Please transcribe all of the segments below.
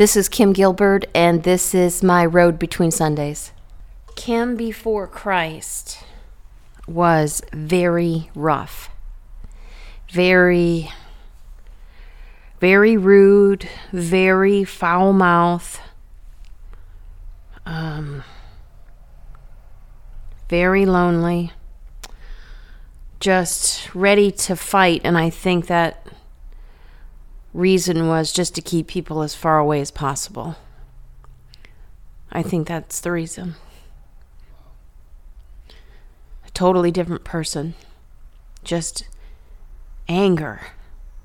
This is Kim Gilbert, and this is my Road Between Sundays. Kim before Christ was very rough, very, very rude, very foul mouth, um, very lonely, just ready to fight. And I think that reason was just to keep people as far away as possible. I think that's the reason. A totally different person. Just anger.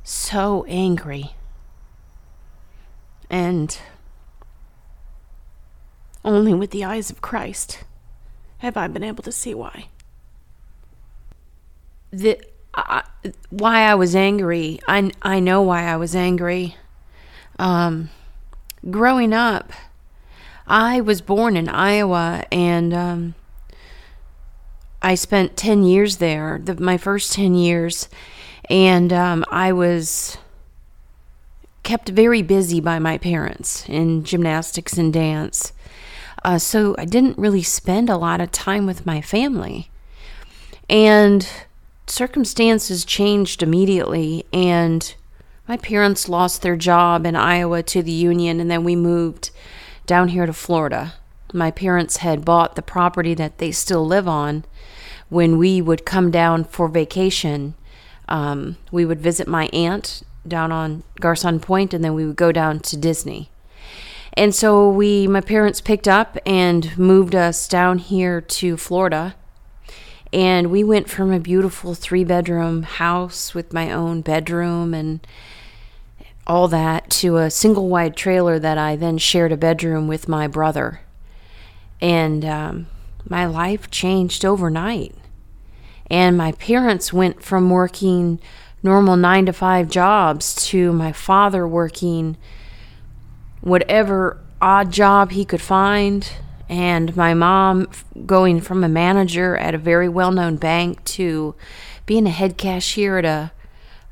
So angry. And only with the eyes of Christ have I been able to see why. The I, why I was angry. I I know why I was angry. Um, growing up, I was born in Iowa, and um, I spent ten years there. The, my first ten years, and um, I was kept very busy by my parents in gymnastics and dance. Uh, so I didn't really spend a lot of time with my family. And circumstances changed immediately and my parents lost their job in Iowa to the union and then we moved down here to Florida. My parents had bought the property that they still live on. When we would come down for vacation, um, we would visit my aunt down on Garcon Point and then we would go down to Disney. And so we, my parents picked up and moved us down here to Florida and we went from a beautiful three bedroom house with my own bedroom and all that to a single wide trailer that I then shared a bedroom with my brother. And um, my life changed overnight. And my parents went from working normal nine to five jobs to my father working whatever odd job he could find and my mom going from a manager at a very well-known bank to being a head cashier at a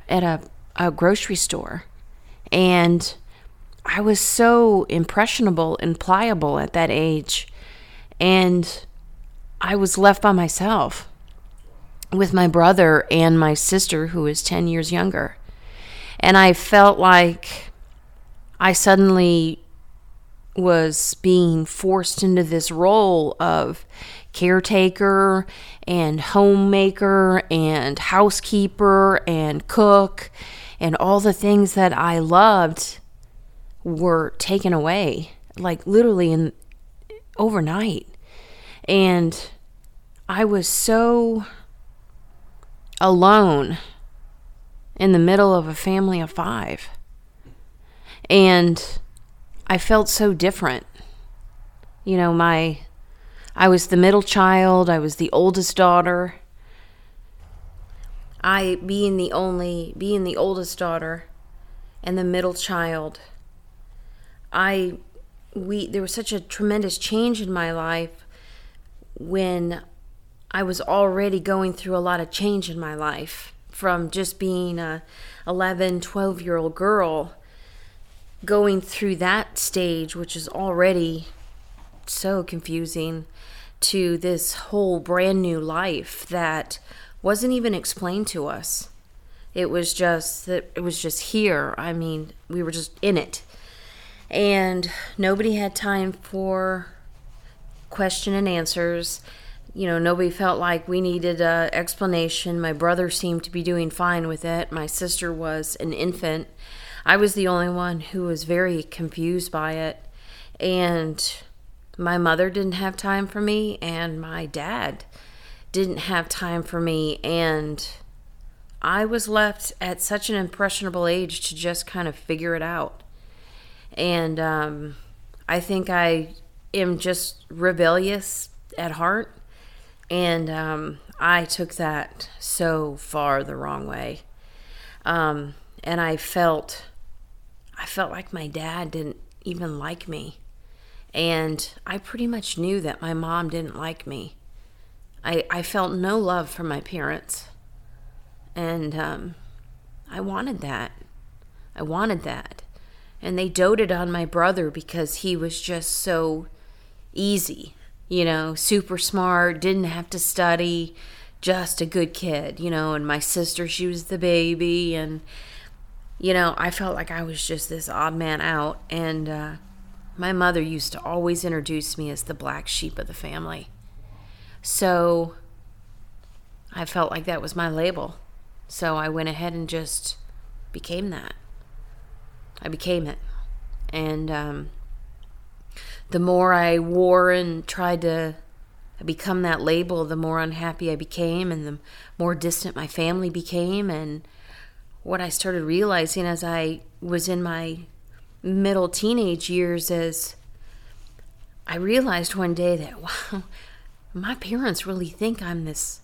at a, a grocery store. And I was so impressionable and pliable at that age and I was left by myself with my brother and my sister who is 10 years younger. And I felt like I suddenly was being forced into this role of caretaker and homemaker and housekeeper and cook and all the things that I loved were taken away like literally in overnight. And I was so alone in the middle of a family of 5 and I felt so different. You know, my I was the middle child, I was the oldest daughter. I being the only being the oldest daughter and the middle child. I we there was such a tremendous change in my life when I was already going through a lot of change in my life from just being a 11, 12 year old girl going through that stage, which is already so confusing, to this whole brand new life that wasn't even explained to us. It was just that it was just here. I mean, we were just in it. And nobody had time for question and answers. You know, nobody felt like we needed a explanation. My brother seemed to be doing fine with it. My sister was an infant I was the only one who was very confused by it. And my mother didn't have time for me, and my dad didn't have time for me. And I was left at such an impressionable age to just kind of figure it out. And um, I think I am just rebellious at heart. And um, I took that so far the wrong way. Um, and I felt I felt like my dad didn't even like me. And I pretty much knew that my mom didn't like me. I, I felt no love from my parents. And um, I wanted that. I wanted that. and they doted on my brother because he was just so easy, you know, super smart, didn't have to study, just a good kid, you know, and my sister, she was the baby and you know, I felt like I was just this odd man out and uh my mother used to always introduce me as the black sheep of the family. So I felt like that was my label. So I went ahead and just became that. I became it. And um, the more I wore and tried to become that label, the more unhappy I became and the more distant my family became. And what I started realizing as I was in my middle teenage years is I realized one day that, wow, my parents really think I'm this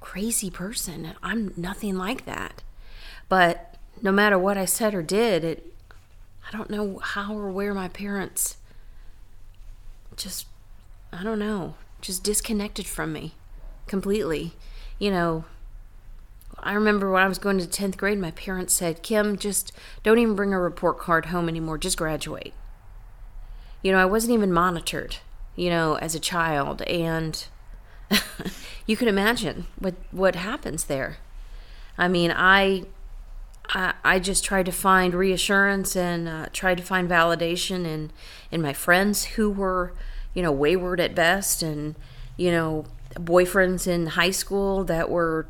crazy person. I'm nothing like that. But no matter what I said or did, it I don't know how or where my parents just I don't know, just disconnected from me completely. You know, I remember when I was going to 10th grade, my parents said, Kim, just don't even bring a report card home anymore, just graduate. You know, I wasn't even monitored, you know, as a child. And you can imagine what, what happens there. I mean, I I, I just tried to find reassurance and uh, tried to find validation in in my friends who were, you know, wayward at best, and you know, boyfriends in high school that were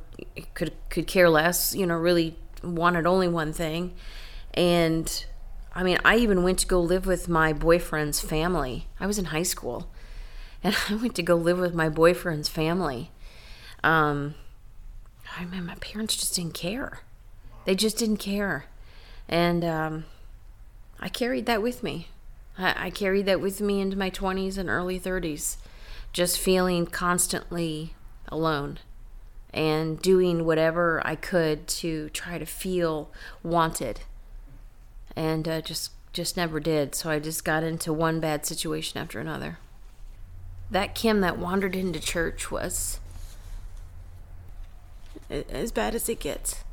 could could care less, you know, really wanted only one thing, and I mean, I even went to go live with my boyfriend's family. I was in high school, and I went to go live with my boyfriend's family. Um, I mean, my parents just didn't care they just didn't care. And um, I carried that with me. I, I carried that with me into my 20s and early 30s, just feeling constantly alone and doing whatever I could to try to feel wanted. And uh, just just never did. So I just got into one bad situation after another. That Kim that wandered into church was as bad as it gets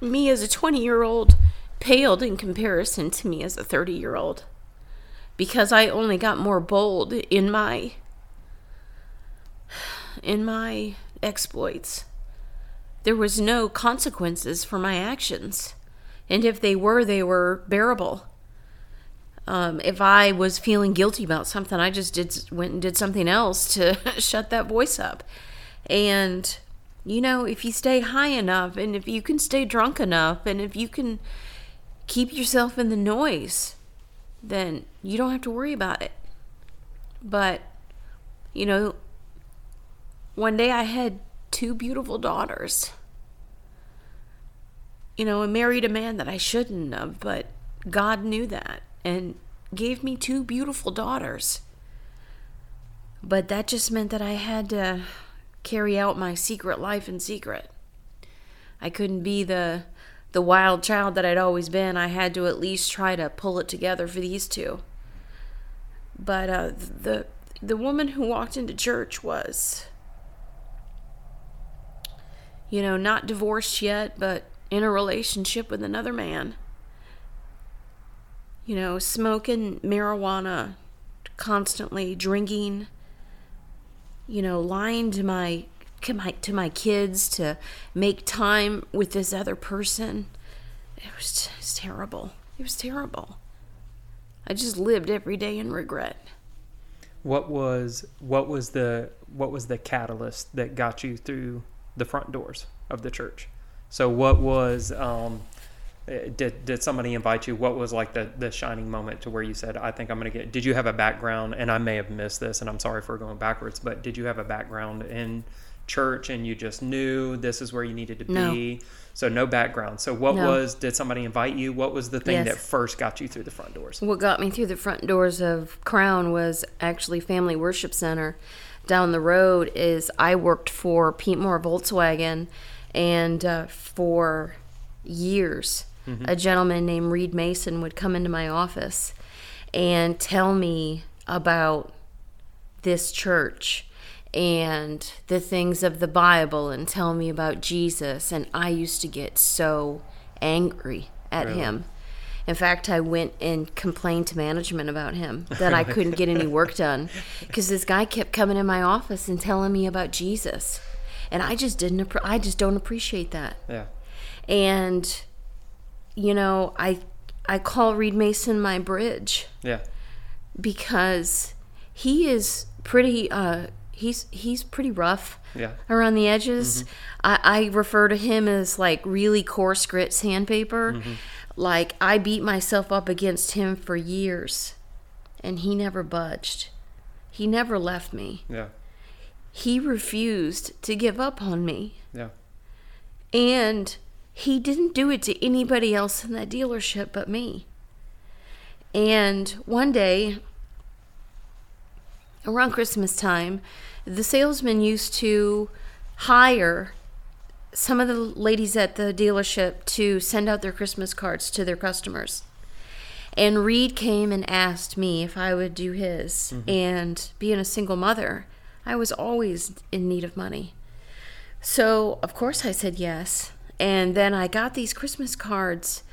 me as a 20 year old paled in comparison to me as a 30 year old because I only got more bold in my in my exploits. There was no consequences for my actions. And if they were, they were bearable. Um, if I was feeling guilty about something, I just did went and did something else to shut that voice up. And you know, if you stay high enough and if you can stay drunk enough and if you can keep yourself in the noise, then you don't have to worry about it. But, you know, one day I had two beautiful daughters. You know, I married a man that I shouldn't have, but God knew that and gave me two beautiful daughters. But that just meant that I had to carry out my secret life in secret. I couldn't be the the wild child that I'd always been. I had to at least try to pull it together for these two. But uh, the the woman who walked into church was, you know, not divorced yet, but in a relationship with another man. You know, smoking marijuana constantly, drinking, you know, lying to my to my kids to make time with this other person. It was just terrible. It was terrible. I just lived every day in regret. What was what was the what was the catalyst that got you through the front doors of the church? So what was um, uh, did did somebody invite you? What was like the the shining moment to where you said, "I think I'm going to get"? Did you have a background? And I may have missed this, and I'm sorry for going backwards, but did you have a background in church and you just knew this is where you needed to no. be? So no background. So what no. was? Did somebody invite you? What was the thing yes. that first got you through the front doors? What got me through the front doors of Crown was actually Family Worship Center. Down the road is I worked for Pete Moore Volkswagen, and uh, for years mm-hmm. a gentleman named Reed Mason would come into my office and tell me about this church and the things of the Bible and tell me about Jesus. And I used to get so angry at Really? him. In fact, I went and complained to management about him that I couldn't get any work done because this guy kept coming in my office and telling me about Jesus, and I just didn't. I just don't appreciate that. Yeah. And you know, I I call Reed Mason my bridge Yeah. because he is pretty. Uh, he's he's pretty rough Yeah. around the edges. I, I refer to him as like really coarse grit sandpaper. Like I beat myself up against him for years, and he never budged. He never left me. Yeah. He refused to give up on me. Yeah. And he didn't do it to anybody else in that dealership but me. And one day, around Christmas time, the salesman used to hire some of the ladies at the dealership to send out their Christmas cards to their customers. And Reed came and asked me if I would do his. Mm-hmm. And being a single mother, I was always in need of money. So, of course, I said yes. And then I got these Christmas cards.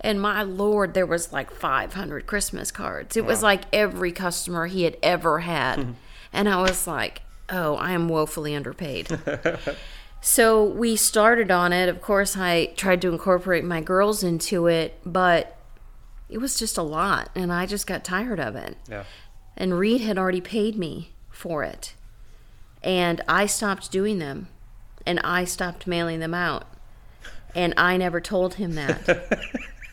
And my lord, there was like 500 Christmas cards. It was like every customer he had ever had. Mm-hmm. and I was like, oh, I am woefully underpaid. so we started on it. Of course, I tried to incorporate my girls into it, but it was just a lot. And I just got tired of it Yeah. and Reed had already paid me for it. And I stopped doing them and I stopped mailing them out. And I never told him that.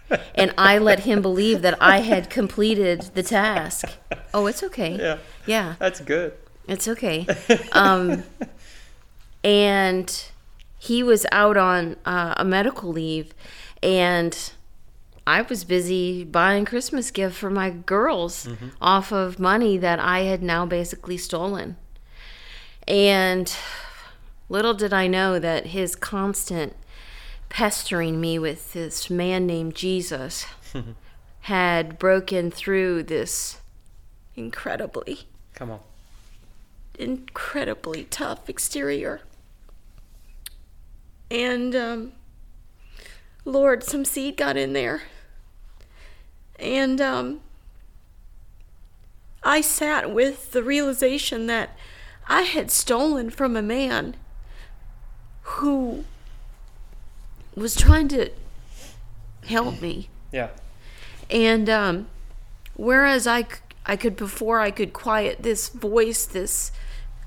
and I let him believe that I had completed the task. Oh, it's okay. Yeah. Yeah, That's good. it's okay. Um, and he was out on uh, a medical leave, and I was busy buying Christmas gift for my girls off of money that I had now basically stolen. And little did I know that his constant pestering me with this man named Jesus had broken through this incredibly Come on. incredibly tough exterior. And, um, Lord, some seed got in there. And, um, I sat with the realization that I had stolen from a man who was trying to help me. Yeah. And um, whereas I could before I could quiet this voice, this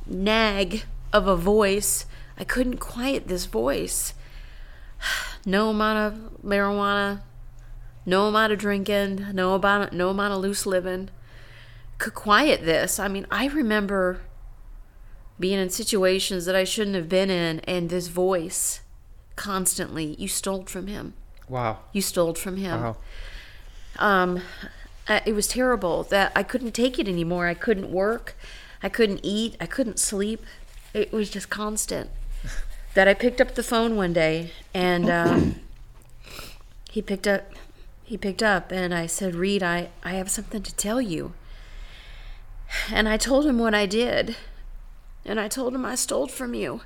nag of a voice, I couldn't quiet this voice. No amount of marijuana, no amount of drinking, no amount, no amount of loose living could quiet this. I mean, I remember being in situations that I shouldn't have been in, and this voice constantly, you stole from him. Wow. You stole from him Wow. um, it was terrible that I couldn't take it anymore. I couldn't work, I couldn't eat, I couldn't sleep. It was just constant. That I picked up the phone one day and um, he picked up. He picked up and I said, "Reed, I I have something to tell you." And I told him what I did, and I told him I stole from you.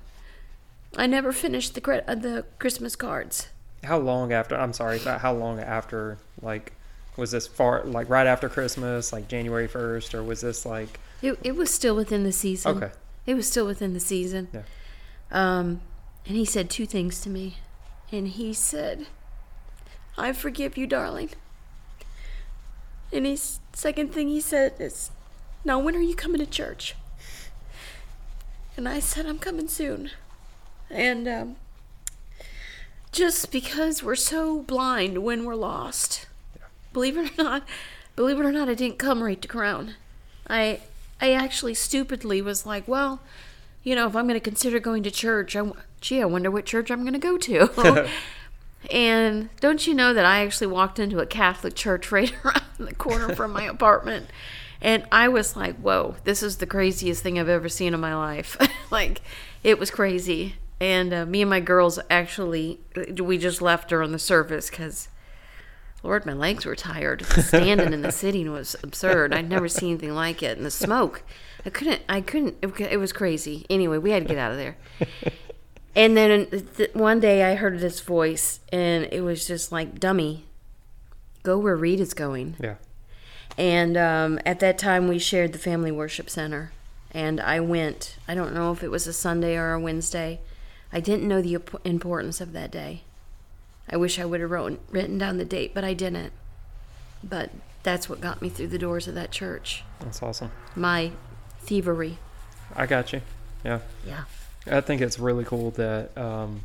I never finished the cre- uh, the Christmas cards. How long after? I'm sorry, but how long after? Like, was this far? Like right after Christmas, like January first, or was this like? It, it was still within the season. Okay. It was still within the season. Yeah. Um, and he said two things to me. And he said, I forgive you, darling. And his second thing he said is, Now, when are you coming to church? And I said, I'm coming soon. And um, just because we're so blind when we're lost, believe it or not, believe it or not, I didn't come right to Crown. I I actually stupidly was like, well, you know, if I'm going to consider going to church, I, gee, I wonder what church I'm going to go to. and don't you know that I actually walked into a Catholic church right around the corner from my apartment? And I was like, whoa, this is the craziest thing I've ever seen in my life. like, it was crazy. And uh, me and my girls actually, we just left during the service because Lord, my legs were tired. Standing in the sitting was absurd. I'd never seen anything like it. And the smoke, I couldn't, I couldn't, it, it was crazy. Anyway, we had to get out of there. And then th- one day I heard this voice, and it was just like, dummy, go where Reed is going. Yeah. And um, at that time, we shared the Family Worship Center. And I went. I don't know if it was a Sunday or a Wednesday. I didn't know the imp- importance of that day. I wish I would have wrote, written down the date, but I didn't. But that's what got me through the doors of that church. That's awesome. My thievery. I got you. Yeah. Yeah. I think it's really cool that um,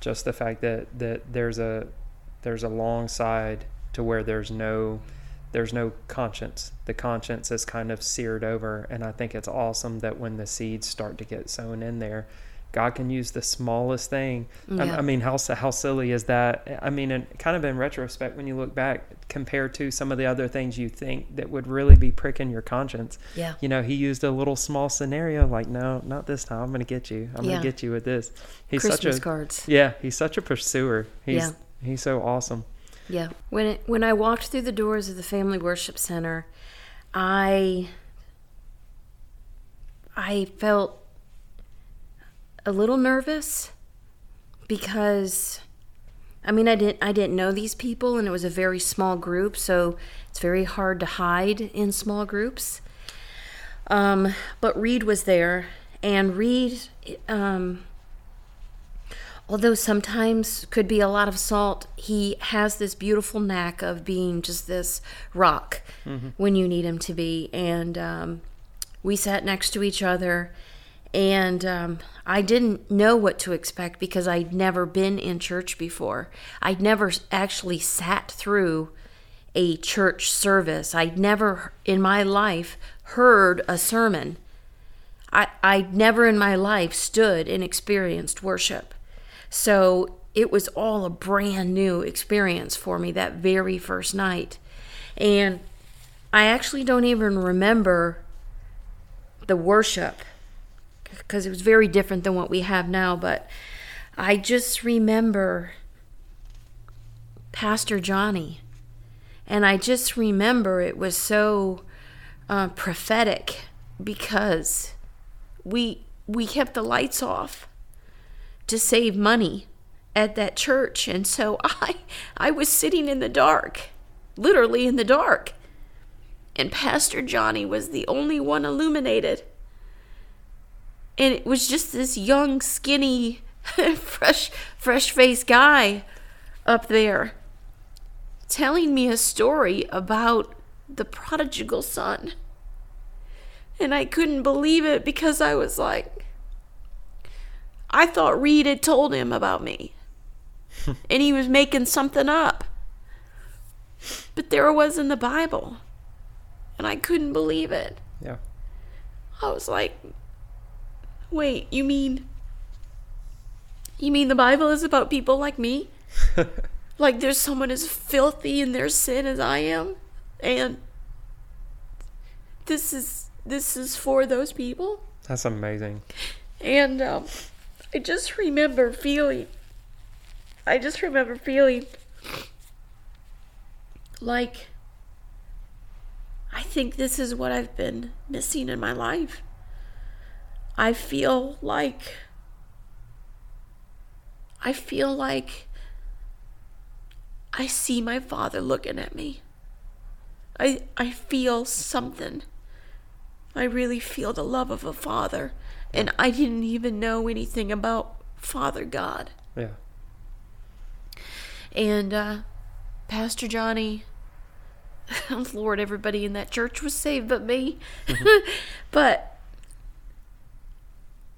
just the fact that that there's a there's a long side to where there's no there's no conscience. The conscience is kind of seared over, and I think it's awesome that when the seeds start to get sown in there, God can use the smallest thing. I- I, mean, how how silly is that? I mean, and kind of in retrospect, when you look back, compared to some of the other things you think that would really be pricking your conscience, Yeah. you know, he used a little small scenario like, no, not this time. I'm going to get you. I'm Yeah. going to get you with this. He's Christmas such a cards. yeah. He's such a pursuer. He's Yeah. he's so awesome. Yeah. When it, when I walked through the doors of the Family Worship Center, I I felt a little nervous because I mean I didn't I didn't know these people and it was a very small group, so it's very hard to hide in small groups. Um, but Reed was there, and Reed, um, although sometimes could be a lot of salt, he has this beautiful knack of being just this rock when you need him to be. And um, we sat next to each other, and um, I didn't know what to expect because I'd never been in church before. I'd never actually sat through a church service. I'd never in my life heard a sermon. I, I'd never in my life stood and experienced worship. So it was all a brand new experience for me that very first night. And I actually don't even remember the worship because it was very different than what we have now. But I just remember Pastor Johnny. And I just remember it was so uh, prophetic because we we kept the lights off to save money at that church and so i i was sitting in the dark literally in the dark and pastor johnny was the only one illuminated and it was just this young skinny fresh fresh faced guy up there telling me a story about the prodigal son and I couldn't believe it because I was like, I thought Reed had told him about me. and he was making something up. But there it was in the Bible. And I couldn't believe it. Yeah. I was like, wait, you mean. You mean the Bible is about people like me? like there's someone as filthy in their sin as I am? And this is this is for those people That's amazing. and um, i just remember feeling i just remember feeling like i think this is what i've been missing in my life i feel like i feel like i see my father looking at me i i feel something I really feel the love of a father, and I didn't even know anything about Father God. Yeah. And uh, Pastor Johnny, Lord, everybody in that church was saved but me. but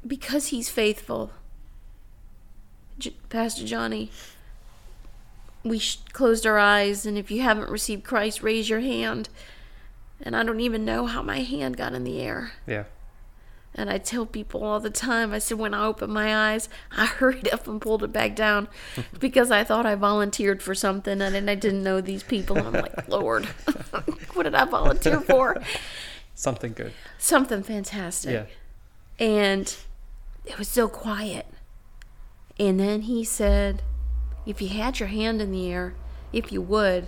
because he's faithful, J- Pastor Johnny, we sh- closed our eyes, and if you haven't received Christ, raise your hand. And I don't even know how my hand got in the air. Yeah. And I tell people all the time, I said, when I opened my eyes, I hurried up and pulled it back down because I thought I volunteered for something and then I didn't know these people. And I'm like, Lord, what did I volunteer for? Something good. Something fantastic. Yeah. And it was so quiet. And then he said, if you had your hand in the air, if you would,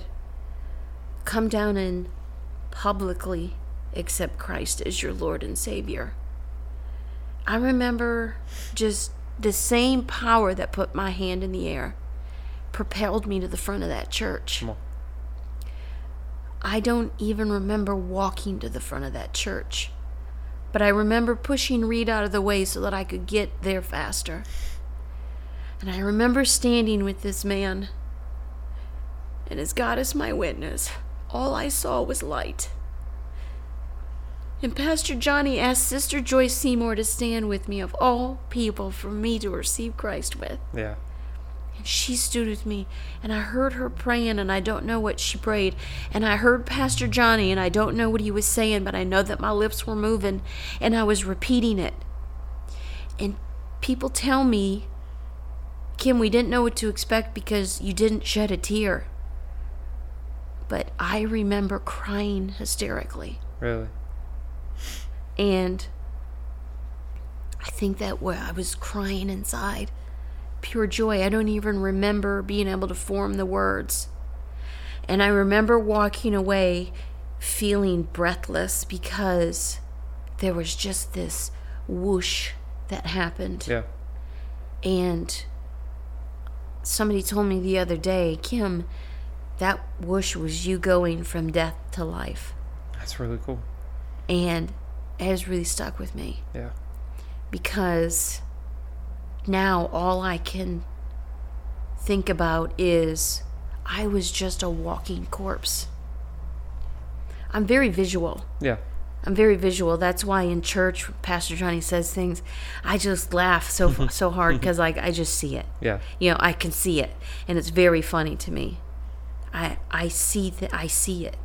come down and publicly accept Christ as your Lord and Savior. I remember just the same power that put my hand in the air propelled me to the front of that church. I don't even remember walking to the front of that church. But I remember pushing Reed out of the way so that I could get there faster. And I remember standing with this man. And as God is my witness, all I saw was light. And Pastor Johnny asked Sister Joyce Seymour to stand with me, of all people, for me to receive Christ with. Yeah. And she stood with me, and I heard her praying, and I don't know what she prayed. And I heard Pastor Johnny, and I don't know what he was saying, but I know that my lips were moving, and I was repeating it. And people tell me, Kim, we didn't know what to expect because you didn't shed a tear. But I remember crying hysterically. Really. And I think that I was crying inside. Pure joy. I don't even remember being able to form the words. And I remember walking away feeling breathless because there was just this whoosh that happened. Yeah. And somebody told me the other day, Kim, that whoosh was you going from death to life. That's really cool. And it has really stuck with me Yeah. because now all I can think about is I was just a walking corpse. I'm very visual. Yeah. I'm very visual. That's why in church, Pastor Johnny says things. I just laugh so so hard because like I just see it. Yeah. You know, I can see it, and it's very funny to me. I I see that I see it.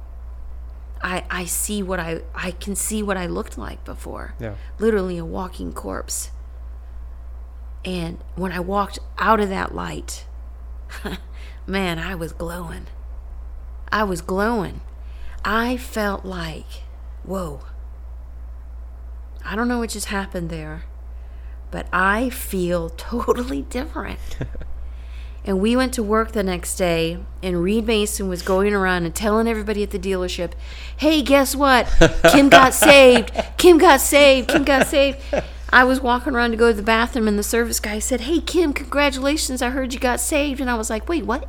I I see what I I can see what I looked like before. Yeah. Literally a walking corpse. And when I walked out of that light, man, I was glowing. I was glowing. I felt like, whoa. I don't know what just happened there, but I feel totally different. and we went to work the next day, and Reed Mason was going around and telling everybody at the dealership, hey, guess what? Kim got saved. Kim got saved. Kim got saved. I was walking around to go to the bathroom, and the service guy said, Hey, Kim, congratulations. I heard you got saved. And I was like, Wait, what?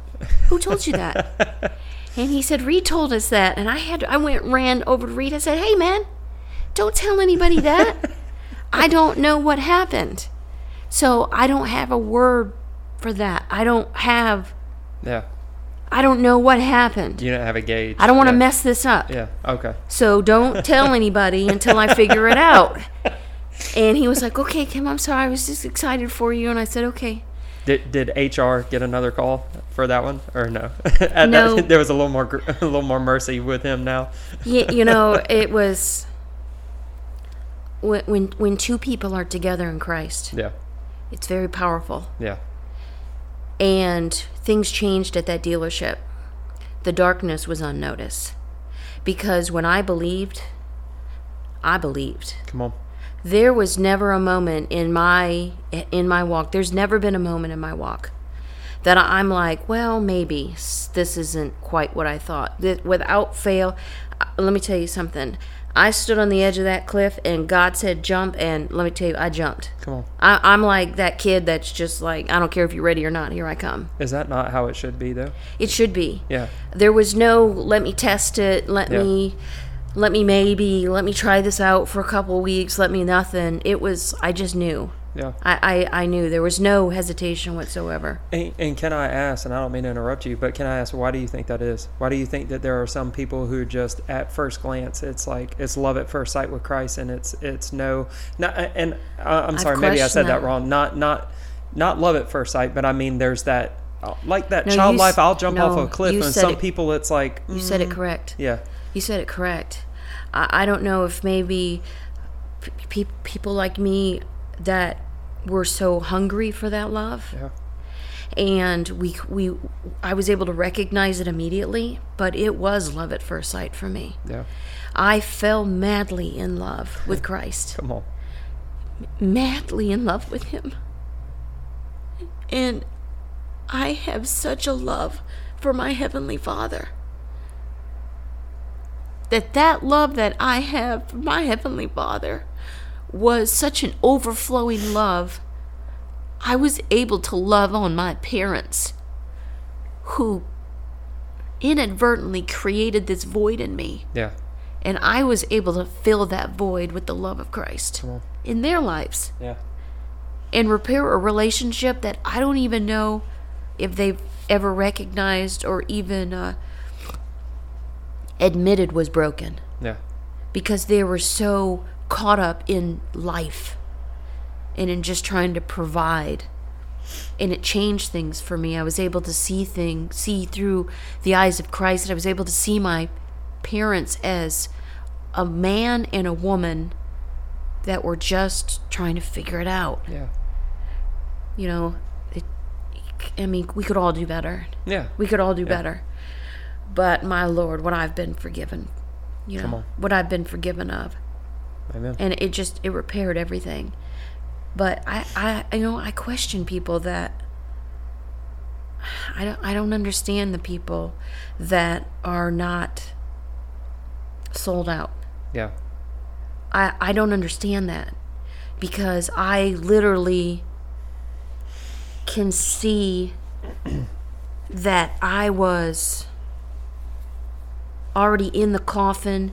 Who told you that? and he said, Reed told us that. And I had, I went, ran over to Reed. I said, Hey, man, don't tell anybody that. I don't know what happened. So I don't have a word for that. I don't have, Yeah. I don't know what happened. You don't have a gauge. I don't want to yeah. mess this up. Yeah. Okay. So don't tell anybody until I figure it out. And he was like, okay, Kim, I'm sorry. I was just excited for you. And I said, okay. Did did HR get another call for that one or no? No. That, there was a little more a little more mercy with him now. you, you know, it was when, when when two people are together in Christ, Yeah. it's very powerful. Yeah. And things changed at that dealership. The darkness was unnoticed because when I believed, I believed. Come on. There was never a moment in my in my walk. There's never been a moment in my walk that I'm like, well, maybe this isn't quite what I thought. That without fail, uh, let me tell you something. I stood on the edge of that cliff, and God said jump, and let me tell you, I jumped. Come on. I, I'm like that kid that's just like, I don't care if you're ready or not. Here I come. Is that not how it should be though? It should be. Yeah. There was no let me test it, let Yeah. me let me maybe, let me try this out for a couple weeks, let me nothing. It was I just knew. Yeah. I, I, I knew there was no hesitation whatsoever. And, and can I ask, and I don't mean to interrupt you, but can I ask, why do you think that is? Why do you think that there are some people who just at first glance, it's like it's love at first sight with Christ, and it's it's no, not, and uh, I'm I've sorry, maybe I said that that. wrong. Not not not love at first sight, but I mean there's that uh, like that No, child life. I'll jump off a cliff, and some it- people it's like You mm, said it correct. yeah, You said it correct. I, I don't know if maybe pe- pe- people like me that were so hungry for that love. yeah, and we we I was able to recognize it immediately, but it was love at first sight for me. yeah. I fell madly in love with Christ, Come on, madly in love with him. And I have such a love for my heavenly Father. That that love that I have for my heavenly Father was such an overflowing love. I was able to love on my parents who inadvertently created this void in me. Yeah. And I was able to fill that void with the love of Christ in their lives Yeah. and repair a relationship that I don't even know if they've ever recognized or even uh, admitted was broken Yeah. because they were so caught up in life and in just trying to provide and it changed things for me i was able to see things see through the eyes of christ and i was able to see my parents as a man and a woman that were just trying to figure it out Yeah. you know it, i mean we could all do better Yeah. we could all do better. But my Lord, what I've been forgiven, you know, what I've been forgiven of. Amen. And it just, it repaired everything. But I, I, you know, I question people that I don't, I don't understand the people that are not sold out. Yeah. I, I don't understand that because I literally can see that I was already in the coffin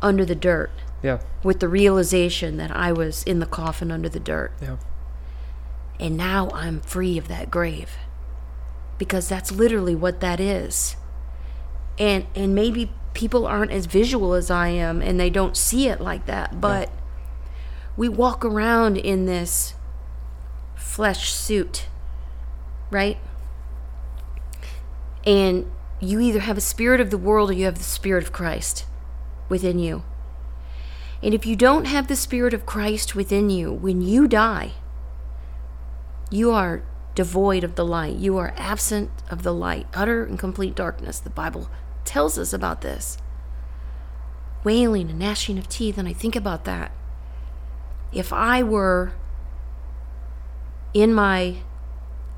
under the dirt Yeah. with the realization that I was in the coffin under the dirt. Yeah. And now I'm free of that grave. Because that's literally what that is. And and maybe people aren't as visual as I am and they don't see it like that, but we walk around in this flesh suit, right? And you either have a spirit of the world or you have the spirit of Christ within you. And if you don't have the spirit of Christ within you, when you die, you are devoid of the light. You are absent of the light, utter and complete darkness. The Bible tells us about this. Wailing and gnashing of teeth, and I think about that. If I were in my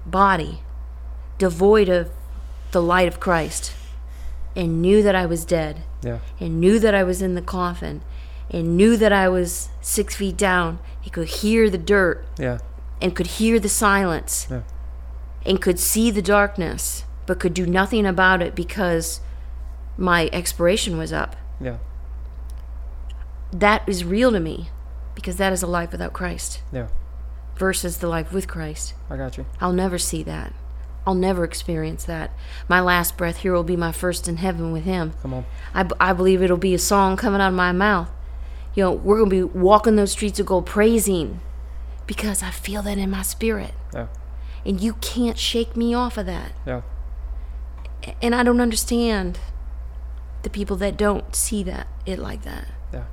body, devoid of the light of Christ, and knew that I was dead, Yeah. and knew that I was in the coffin, and knew that I was six feet down, he could hear the dirt Yeah. and could hear the silence Yeah. and could see the darkness, but could do nothing about it because my expiration was up. Yeah. That is real to me because that is a life without Christ Yeah. versus the life with Christ. I got you. I'll never see that. I'll never experience that. My last breath here will be my first in heaven with Him. Come on. I, b- I believe it'll be a song coming out of my mouth. You know, we're going to be walking those streets of gold praising because I feel that in my spirit. Yeah. And you can't shake me off of that. Yeah. And I don't understand the people that don't see that it like that. Yeah.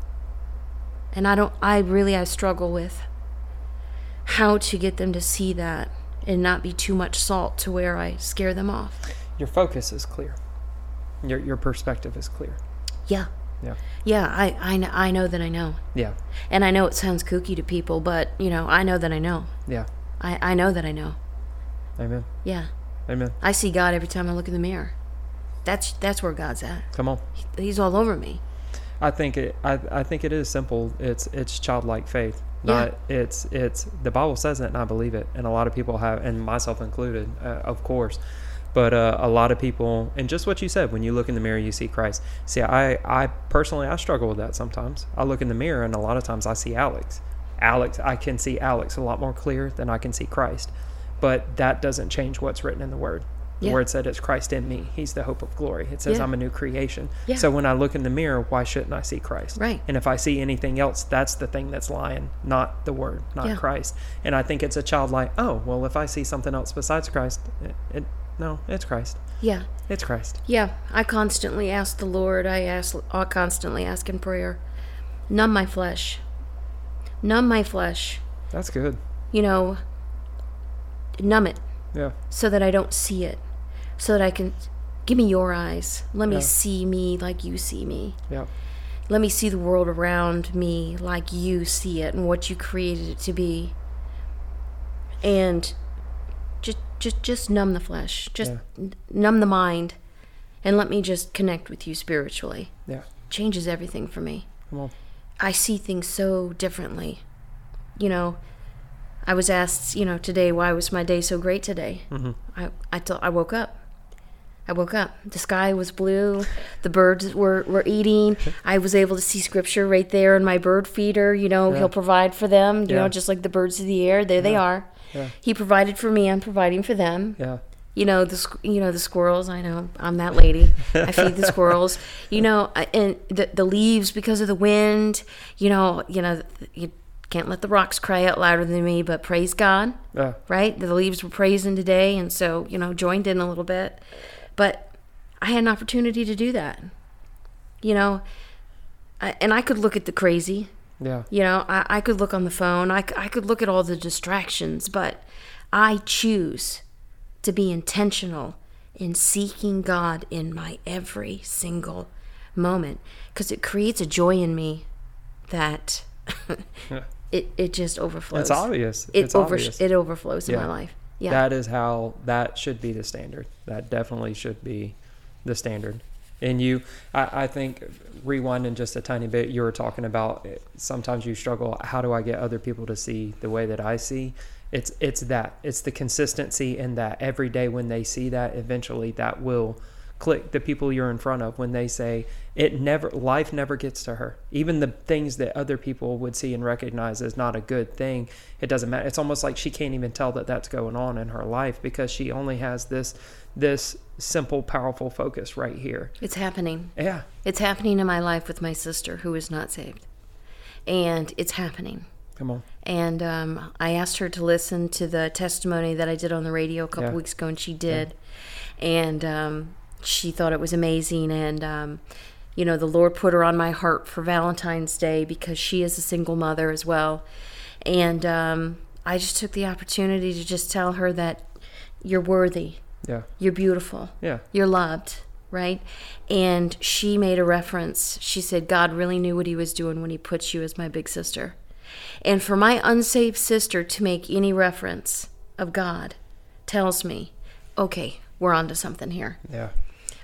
And I don't I really I struggle with how to get them to see that and not be too much salt to where I scare them off. Your focus is clear. Your your perspective is clear. Yeah. Yeah. Yeah, I, I, kn- I know that I know. Yeah. And I know it sounds kooky to people, but, you know, I know that I know. Yeah. I, I know that I know. Amen. Yeah. Amen. I see God every time I look in the mirror. That's that's where God's at. Come on. He's all over me. I think it. I, I think it is simple. It's it's childlike faith. Yeah. Not it's it's the Bible says it, and I believe it. And a lot of people have, and myself included, uh, of course. But uh, a lot of people, and just what you said, when you look in the mirror, you see Christ. See, I I personally I struggle with that sometimes. I look in the mirror, and a lot of times I see Alex. Alex, I can see Alex a lot more clear than I can see Christ. But that doesn't change what's written in the Word. The Yeah. Word said it's Christ in me. He's the hope of glory. It says Yeah. I'm a new creation. Yeah. So when I look in the mirror, why shouldn't I see Christ? Right. And if I see anything else, that's the thing that's lying, not the Word, not. Christ. And I think it's a childlike, oh, well, if I see something else besides Christ, it, it no, it's Christ. Yeah. It's Christ. Yeah. I constantly ask the Lord. I ask I constantly ask in prayer. Numb my flesh. Numb my flesh. That's good. You know, numb it Yeah. so that I don't see it. So that I can give me your eyes. Let me Yeah. see me like you see me. Yeah. Let me see the world around me like you see it and what you created it to be. And just just just numb the flesh. Just Yeah. numb the mind and let me just connect with you spiritually. Yeah. Changes everything for me. Come on. I see things so differently. You know, I was asked, you know, today why was my day so great today? Mm-hmm. I I thought I woke up. I woke up. The sky was blue. The birds were, were eating. I was able to see scripture right there in my bird feeder. You know, he'll provide for them, you Yeah. know, just like the birds of the air. There they are. Yeah. He provided for me. I'm providing for them. Yeah. You know the you know the squirrels. I know I'm that lady. I feed the squirrels. You know, uh, and the the leaves because of the wind. You know, you know you can't let the rocks cry out louder than me. But praise God Yeah. right? The leaves were praising today, and so you know joined in a little bit. But I had an opportunity to do that, you know, I, and I could look at the crazy, Yeah. you know, I, I could look on the phone, I, I could look at all the distractions, but I choose to be intentional in seeking God in my every single moment because it creates a joy in me that it, it just overflows. It's obvious. It it's over obvious. it overflows in Yeah. my life. Yeah. That is how that should be the standard. That definitely should be the standard. And you, I, I think, rewinding just a tiny bit, you were talking about eh, sometimes you struggle. How do I get other people to see the way that I see? It's it's that it's the consistency in that every day when they see that, eventually that will click. The people you're in front of when they say it never life never gets to her. Even the things that other people would see and recognize as not a good thing, it doesn't matter. It's almost like she can't even tell that that's going on in her life because she only has this this simple, powerful focus right here. it's happening. Yeah, It's happening in my life with my sister who is not saved. And it's happening. come on. And um, I asked her to listen to the testimony that I did on the radio a couple Yeah. weeks ago, and she did. And um, she thought it was amazing. And, um, you know, the Lord put her on my heart for Valentine's Day because she is a single mother as well. And um, I just took the opportunity to just tell her that you're worthy, Yeah, you're beautiful, yeah, you're loved, right? And she made a reference. She said, God really knew what he was doing when he put you as my big sister. And for my unsaved sister to make any reference of God tells me, okay, we're onto something here. yeah.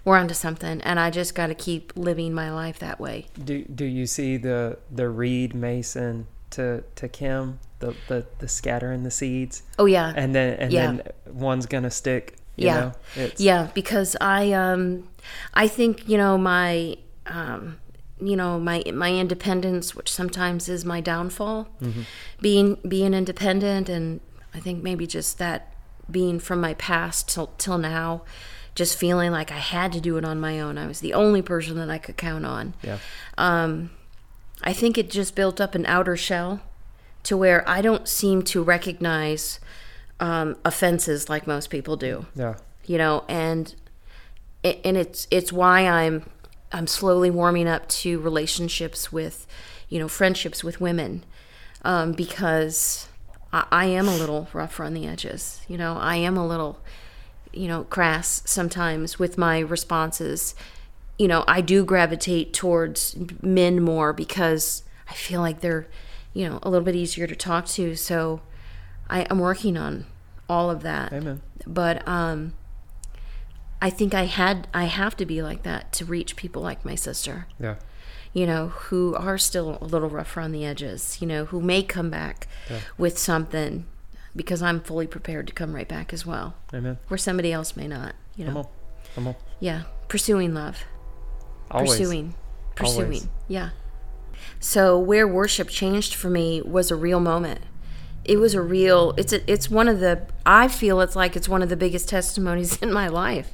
We're onto something. And I just got to keep living my life that way. Do do you see the the Reed Mason to to Kim the the the scattering the seeds Oh, yeah. and then and Yeah. then one's gonna stick. You yeah know? It's, yeah because i um i think you know my um you know my my independence which sometimes is my downfall being being independent and i think maybe just that being from my past till till now just feeling like i had to do it on my own i was the only person that i could count on yeah, um, I think it just built up an outer shell to where I don't seem to recognize um, offenses like most people do. yeah, You know, and and it's it's why I'm I'm slowly warming up to relationships with, you know, friendships with women, um, because I, I am a little rough on the edges. You know, I am a little, you know, crass sometimes with my responses. You know, I do gravitate towards men more because I feel like they're, you know, a little bit easier to talk to. So I, I'm working on all of that amen. but um i think i had i have to be like that to reach people like my sister Yeah, you know who are still a little rougher on the edges you know who may come back Yeah. with something because i'm fully prepared to come right back as well. Amen. where somebody else may not you know? Come on, come on. yeah. Pursuing love. Always. pursuing. Pursuing. Always. yeah. So where worship changed for me was a real moment. It was a real it's a, it's one of the i feel it's like it's one of the biggest testimonies in my life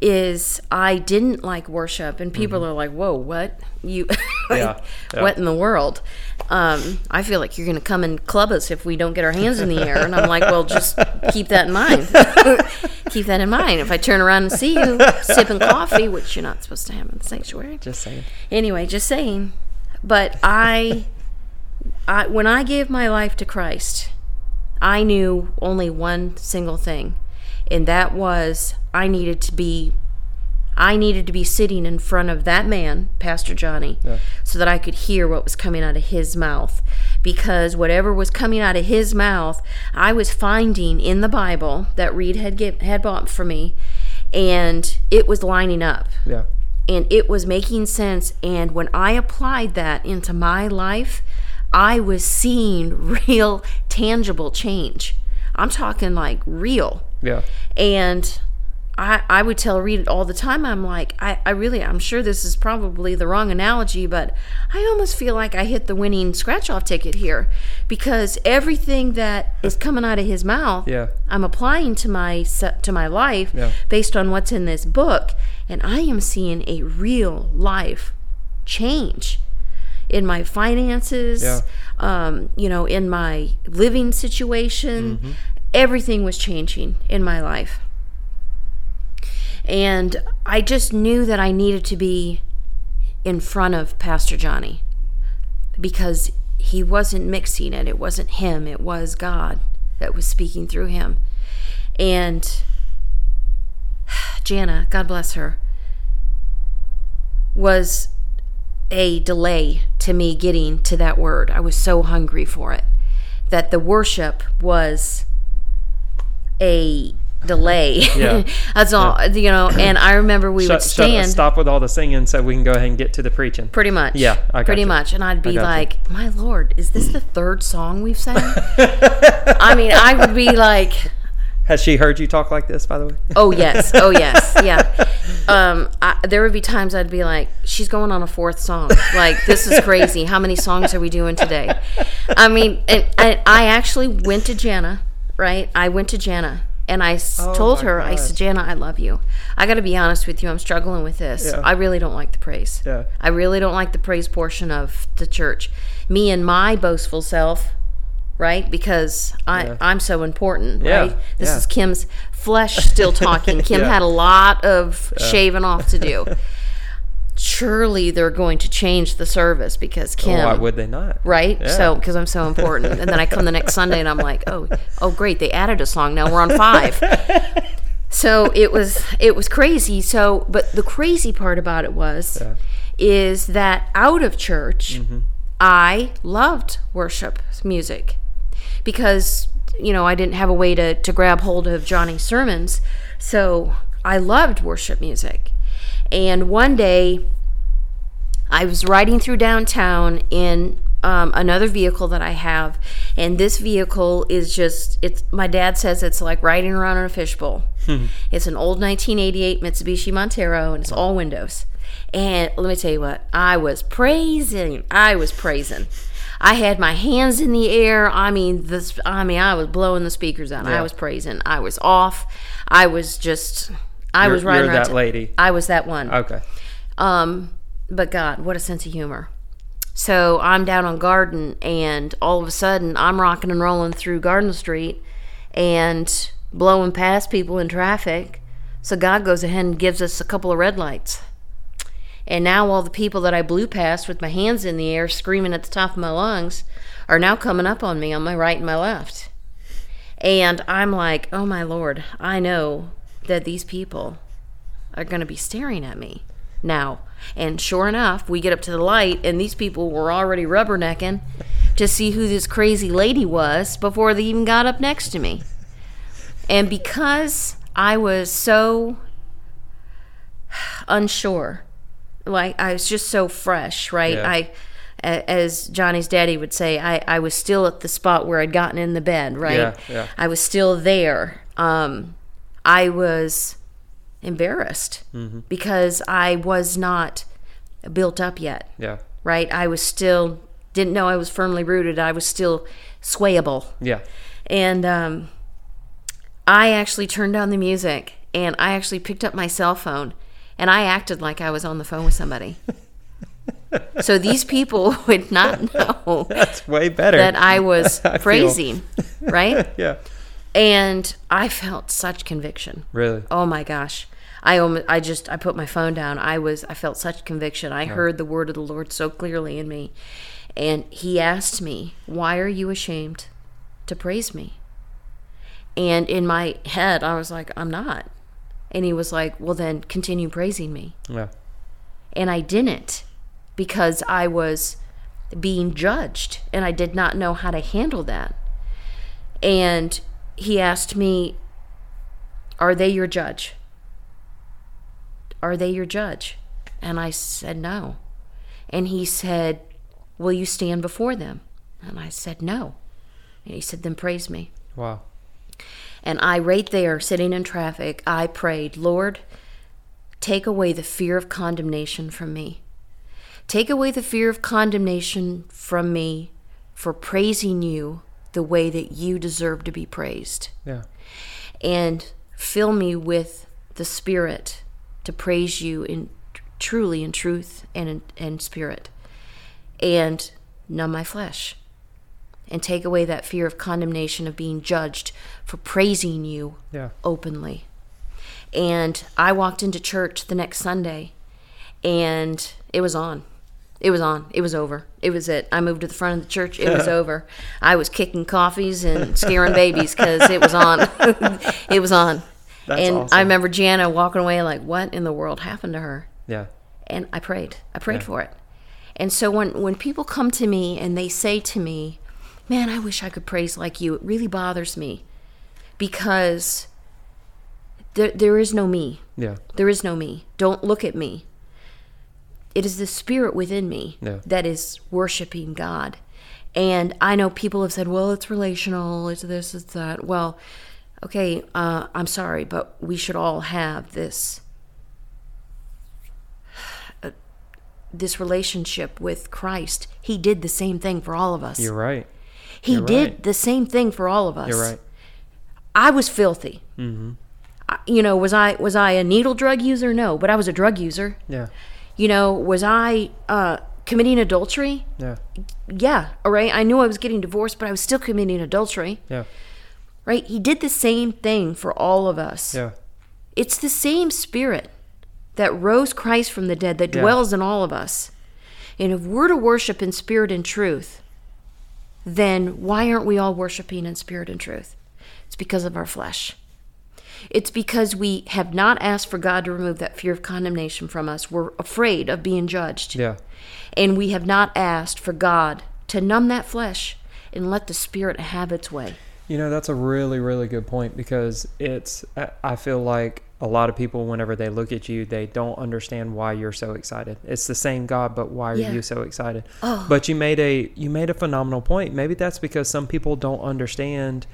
is i didn't like worship and people are like whoa what you Mm-hmm. Yeah, yeah. what in the world um, i feel like you're gonna come and club us if we don't get our hands in the air and i'm like well just keep that in mind keep that in mind if i turn around and see you sipping coffee which you're not supposed to have in the sanctuary Just saying. anyway just saying but i i when i gave my life to christ i knew only one single thing and that was i needed to be i needed to be sitting in front of that man pastor johnny Yeah. so that i could hear what was coming out of his mouth because whatever was coming out of his mouth i was finding in the bible that reed had give, had bought for me and it was lining up Yeah, and it was making sense. And when I applied that into my life, I was seeing real, tangible change. I'm talking like real. yeah, And I, I would tell Reed it all the time, I'm like, I, I really, I'm sure this is probably the wrong analogy, but I almost feel like I hit the winning scratch off ticket here because everything that is coming out of his mouth, Yeah. I'm applying to my to my life Yeah. based on what's in this book, and I am seeing a real life change in my finances, Yeah. um, you know, in my living situation. Mm-hmm. Everything was changing in my life. And I just knew that I needed to be in front of Pastor Johnny because he wasn't mixing it. It wasn't him, it was God that was speaking through him. And Jana, God bless her, was a delay to me getting to that word. I was so hungry for it that the worship was a delay. Yeah. That's all, you know. And I remember we would Shut, shut, stand stop with all the singing so we can go ahead and get to the preaching. pretty much. Yeah, pretty you. much. And I'd be got you. like, "My lord, is this the third song we've sang?" I mean, I would be like, Has she heard you talk like this, by the way? Oh yes, oh yes, yeah. Um, I, there would be times I'd be like, "She's going on a fourth song. Like this is crazy. How many songs are we doing today?" I mean, and, I, I actually went to Jana, right? I went to Jana and I Oh, told her, I said, "Jana, I love you. I got to be honest with you. I'm struggling with this. Yeah. I really don't like the praise. Yeah. I really don't like the praise portion of the church. Me and my boastful self." Right, because I Yeah. I'm so important. Right, this is Kim's flesh still talking. Kim had a lot of shaving off to do. Surely they're going to change the service because Kim, Why would they not? right? Yeah. So because I'm so important, and then I come the next Sunday and I'm like, oh, oh, great, they added a song. Now we're on five. so it was it was crazy. So, but the crazy part about it was, Yeah. is that out of church, Mm-hmm. I loved worship music because you know I didn't have a way to to grab hold of Johnny's sermons, so I loved worship music. And one day, I was riding through downtown in um, another vehicle that I have, and this vehicle is just it's. My dad says it's like riding around in a fishbowl. it's an old 1988 Mitsubishi Montero, and it's all windows. And let me tell you what, I was praising. I was praising. I had my hands in the air. I mean, this. I mean, I was blowing the speakers out. I was praising. I was off. I was just. I You're- was riding you're that lady. I was that one. Okay. Um, but God, what a sense of humor. So I'm down on Garden, and all of a sudden I'm rocking and rolling through Garden Street and blowing past people in traffic. So God goes ahead and gives us a couple of red lights. And now all the people that I blew past with my hands in the air, screaming at the top of my lungs, are now coming up on me on my right and my left. And I'm like, oh my Lord, I know that these people are going to be staring at me now. And sure enough, we get up to the light, and these people were already rubbernecking to see who this crazy lady was before they even got up next to me. And because I was so unsure, like I was just so fresh, right? Yeah. I, as Johnny's daddy would say, I, I was still at the spot where I'd gotten in the bed, right? Yeah, yeah. I was still there. Um, I was embarrassed Mm-hmm. because I was not built up yet, Yeah. right? I was still didn't know I was firmly rooted. I was still swayable, Yeah. and um, I actually turned down the music and I actually picked up my cell phone and I acted like I was on the phone with somebody. so these people would not know That's way better. that I was I right? yeah. And I felt such conviction. Really. Oh my gosh. I almost, I just I put my phone down. I was I felt such conviction. I heard the word of the Lord so clearly in me. And he asked me, "Why are you ashamed to praise me?" And in my head, I was like, "I'm not." And he was like, "Well, then continue praising me." Yeah. And I didn't because I was being judged and I did not know how to handle that. And he asked me, Are they your judge? Are they your judge? And I said, No. And he said, Will you stand before them? And I said, No. And he said, Then praise me. Wow. And I, right there, sitting in traffic, I prayed, Lord, take away the fear of condemnation from me. Take away the fear of condemnation from me for praising you the way that you deserve to be praised. Yeah. And fill me with the spirit to praise you in truly in truth and in, in spirit. And numb my flesh and take away that fear of condemnation of being judged for praising you Yeah. openly. And I walked into church the next Sunday and it was on. It was on. It was over. It was it. I moved to the front of the church. It was over. I was kicking coffees and scaring babies because it was on. it was on. That's and awesome. I remember Jana walking away like, what in the world happened to her? Yeah. and I prayed. I prayed Yeah. for it. And so when when people come to me and they say to me, "Man, I wish I could praise like you," it really bothers me because there there is no me. Yeah. There is no me. Don't look at me. It is the spirit within me Yeah. that is worshiping God. And I know people have said, well, it's relational, it's this, it's that. Well, okay, uh, I'm sorry, but we should all have this uh, this relationship with Christ. He did the same thing for all of us. You're right. he you're did right. the same thing for all of us. You're right. I was filthy. Mm-hmm. I, you know, was I was I a needle drug user? No, but I was a drug user. Yeah. You know, was I uh, committing adultery? Yeah. Yeah, all right. I knew I was getting divorced, but I was still committing adultery. Yeah. Right? He did the same thing for all of us. Yeah. It's the same spirit that rose Christ from the dead that Yeah. dwells in all of us. And if we're to worship in spirit and truth, then why aren't we all worshiping in spirit and truth? It's because of our flesh. It's because we have not asked for God to remove that fear of condemnation from us. We're afraid of being judged. Yeah. And we have not asked for God to numb that flesh and let the spirit have its way. You know, that's a really, really good point because it's, I- feel like a lot of people, whenever they look at you, they don't understand why you're so excited. It's the same God, but why are Yeah. you so excited? Oh. But you made a, you made a phenomenal point. Maybe that's because some people don't understand.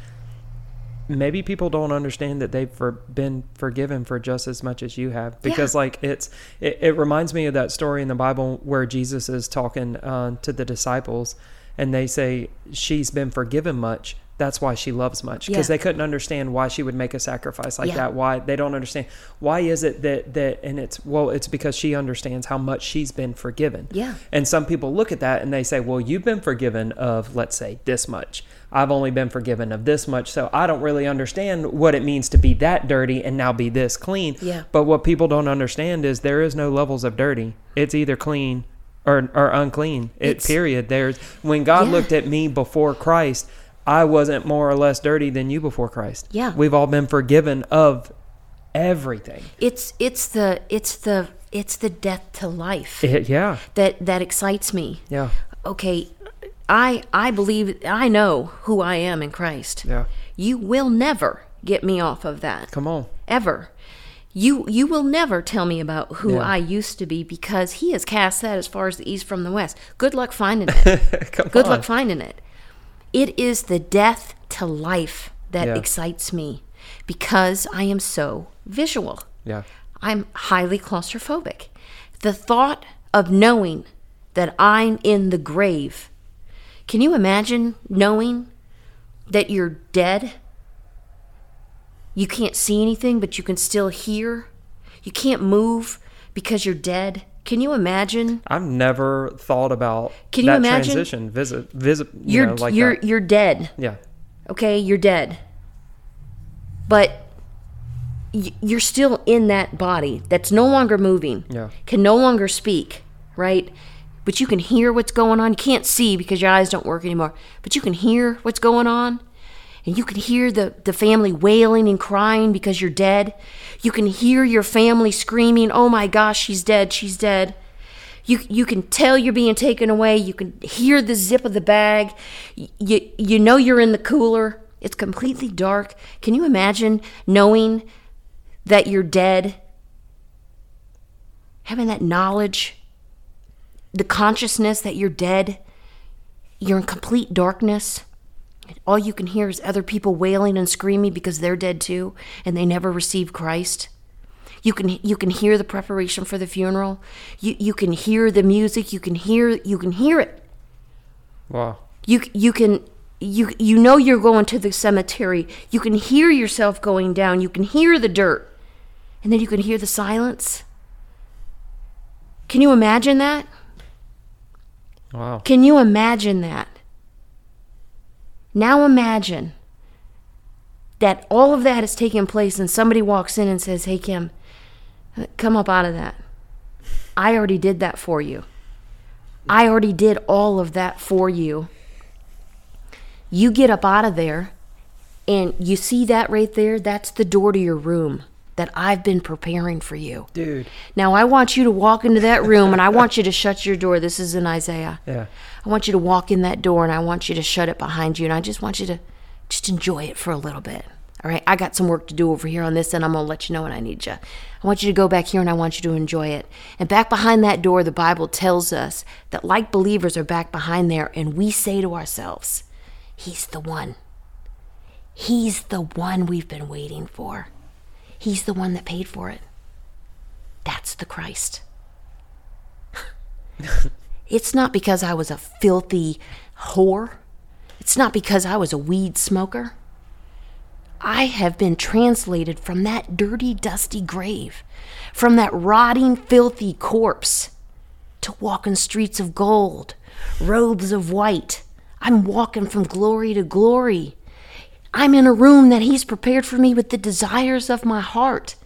Maybe people don't understand that they've for, been forgiven for just as much as you have. Because like it's, it, it reminds me of that story in the Bible where Jesus is talking uh, to the disciples, and they say she's been forgiven much. That's why she loves much because Yeah. they couldn't understand why she would make a sacrifice like Yeah. that. Why they don't understand why is it that that and it's well it's because she understands how much she's been forgiven. Yeah. And some people look at that and they say, well, you've been forgiven of let's say this much. I've only been forgiven of this much, so I don't really understand what it means to be that dirty and now be this clean. Yeah. But what people don't understand is there is no levels of dirty. It's either clean or or unclean. It It's- period. There's when God Yeah. looked at me before Christ, I wasn't more or less dirty than you before Christ. Yeah. We've all been forgiven of everything. It's it's the it's the it's the death to life It, yeah. that that excites me. Yeah. Okay, I I believe I know who I am in Christ. Yeah. You will never get me off of that. Come on. Ever. You you will never tell me about who Yeah. I used to be because he has cast that as far as the east from the west. Good luck finding it. Good on. luck finding it. It is the death to life that Yeah. excites me because I am so visual. Yeah. I'm highly claustrophobic. The thought of knowing that I'm in the grave. Can you imagine knowing that you're dead? You can't see anything, but you can still hear. You can't move because you're dead. Can you imagine? I've never thought about Can you that imagine? transition. Visit, visit. You You're know, like you're that. you're dead. Yeah. okay you're dead but you're still in that body that's no longer moving Yeah. can no longer speak right but you can hear what's going on you can't see because your eyes don't work anymore but you can hear what's going on and you can hear the, the family wailing and crying because you're dead you can hear your family screaming oh my gosh she's dead she's dead you, you can tell you're being taken away. You can hear the zip of the bag. You, you know you're in the cooler. It's completely dark. Can you imagine knowing that you're dead? Having that knowledge, the consciousness that you're dead, you're in complete darkness. All you can hear is other people wailing and screaming because they're dead too and they never received Christ. You can you can hear the preparation for the funeral. You you can hear the music. You can hear you can hear it. Wow. You you can you you know you're going to the cemetery. You can hear yourself going down. You can hear the dirt. And then you can hear the silence. Can you imagine that? Wow. Can you imagine that? Now imagine that all of that is taking place and somebody walks in and says, Hey, Kim, come up out of that. I already did that for you. I already did all of that for you. You get up out of there and you see that right there? That's the door to your room that I've been preparing for you. Dude. Now I want you to walk into that room and I want you to shut your door. This is in Isaiah. Yeah. I want you to walk in that door and I want you to shut it behind you and I just want you to just enjoy it for a little bit. All right, I got some work to do over here on this and I'm going to let you know when I need you. I want you to go back here and I want you to enjoy it. And back behind that door, the Bible tells us that like believers are back behind there and we say to ourselves, He's the one. He's the one we've been waiting for. He's the one that paid for it. That's the Christ. it's not because I was a filthy whore. It's not because I was a weed smoker. I have been translated from that dirty, dusty grave, from that rotting, filthy corpse, to walking streets of gold, robes of white. I'm walking from glory to glory. I'm in a room that He's prepared for me with the desires of my heart.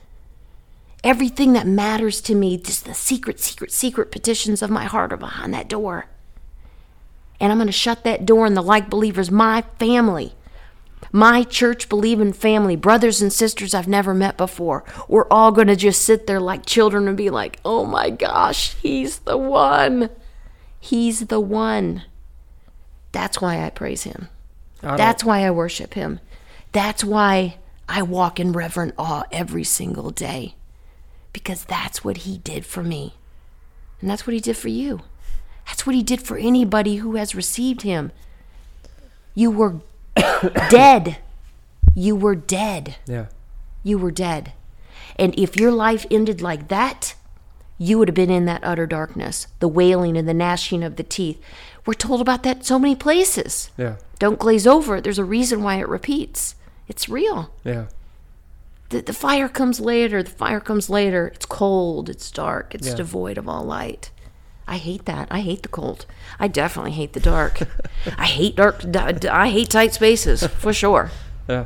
Everything that matters to me, just the secret, secret, secret petitions of my heart are behind that door. And I'm going to shut that door, and the like believers, my family, my church believing family, brothers and sisters I've never met before, we're all going to just sit there like children and be like, oh my gosh, He's the one. He's the one. That's why I praise Him. That's why I worship him. That's why I walk in reverent awe every single day. Because that's what he did for me. And that's what he did for you. That's what he did for anybody who has received him. You were dead. You were dead. Yeah. You were dead. And if your life ended like that, you would have been in that utter darkness, the wailing and the gnashing of the teeth. We're told about that so many places. Yeah. Don't glaze over it. There's a reason why it repeats. It's real. Yeah. The, the fire comes later. The fire comes later. It's cold. It's dark. It's Yeah. devoid of all light. I hate that. I hate the cold. I definitely hate the dark. I hate dark. I hate tight spaces for sure. Yeah.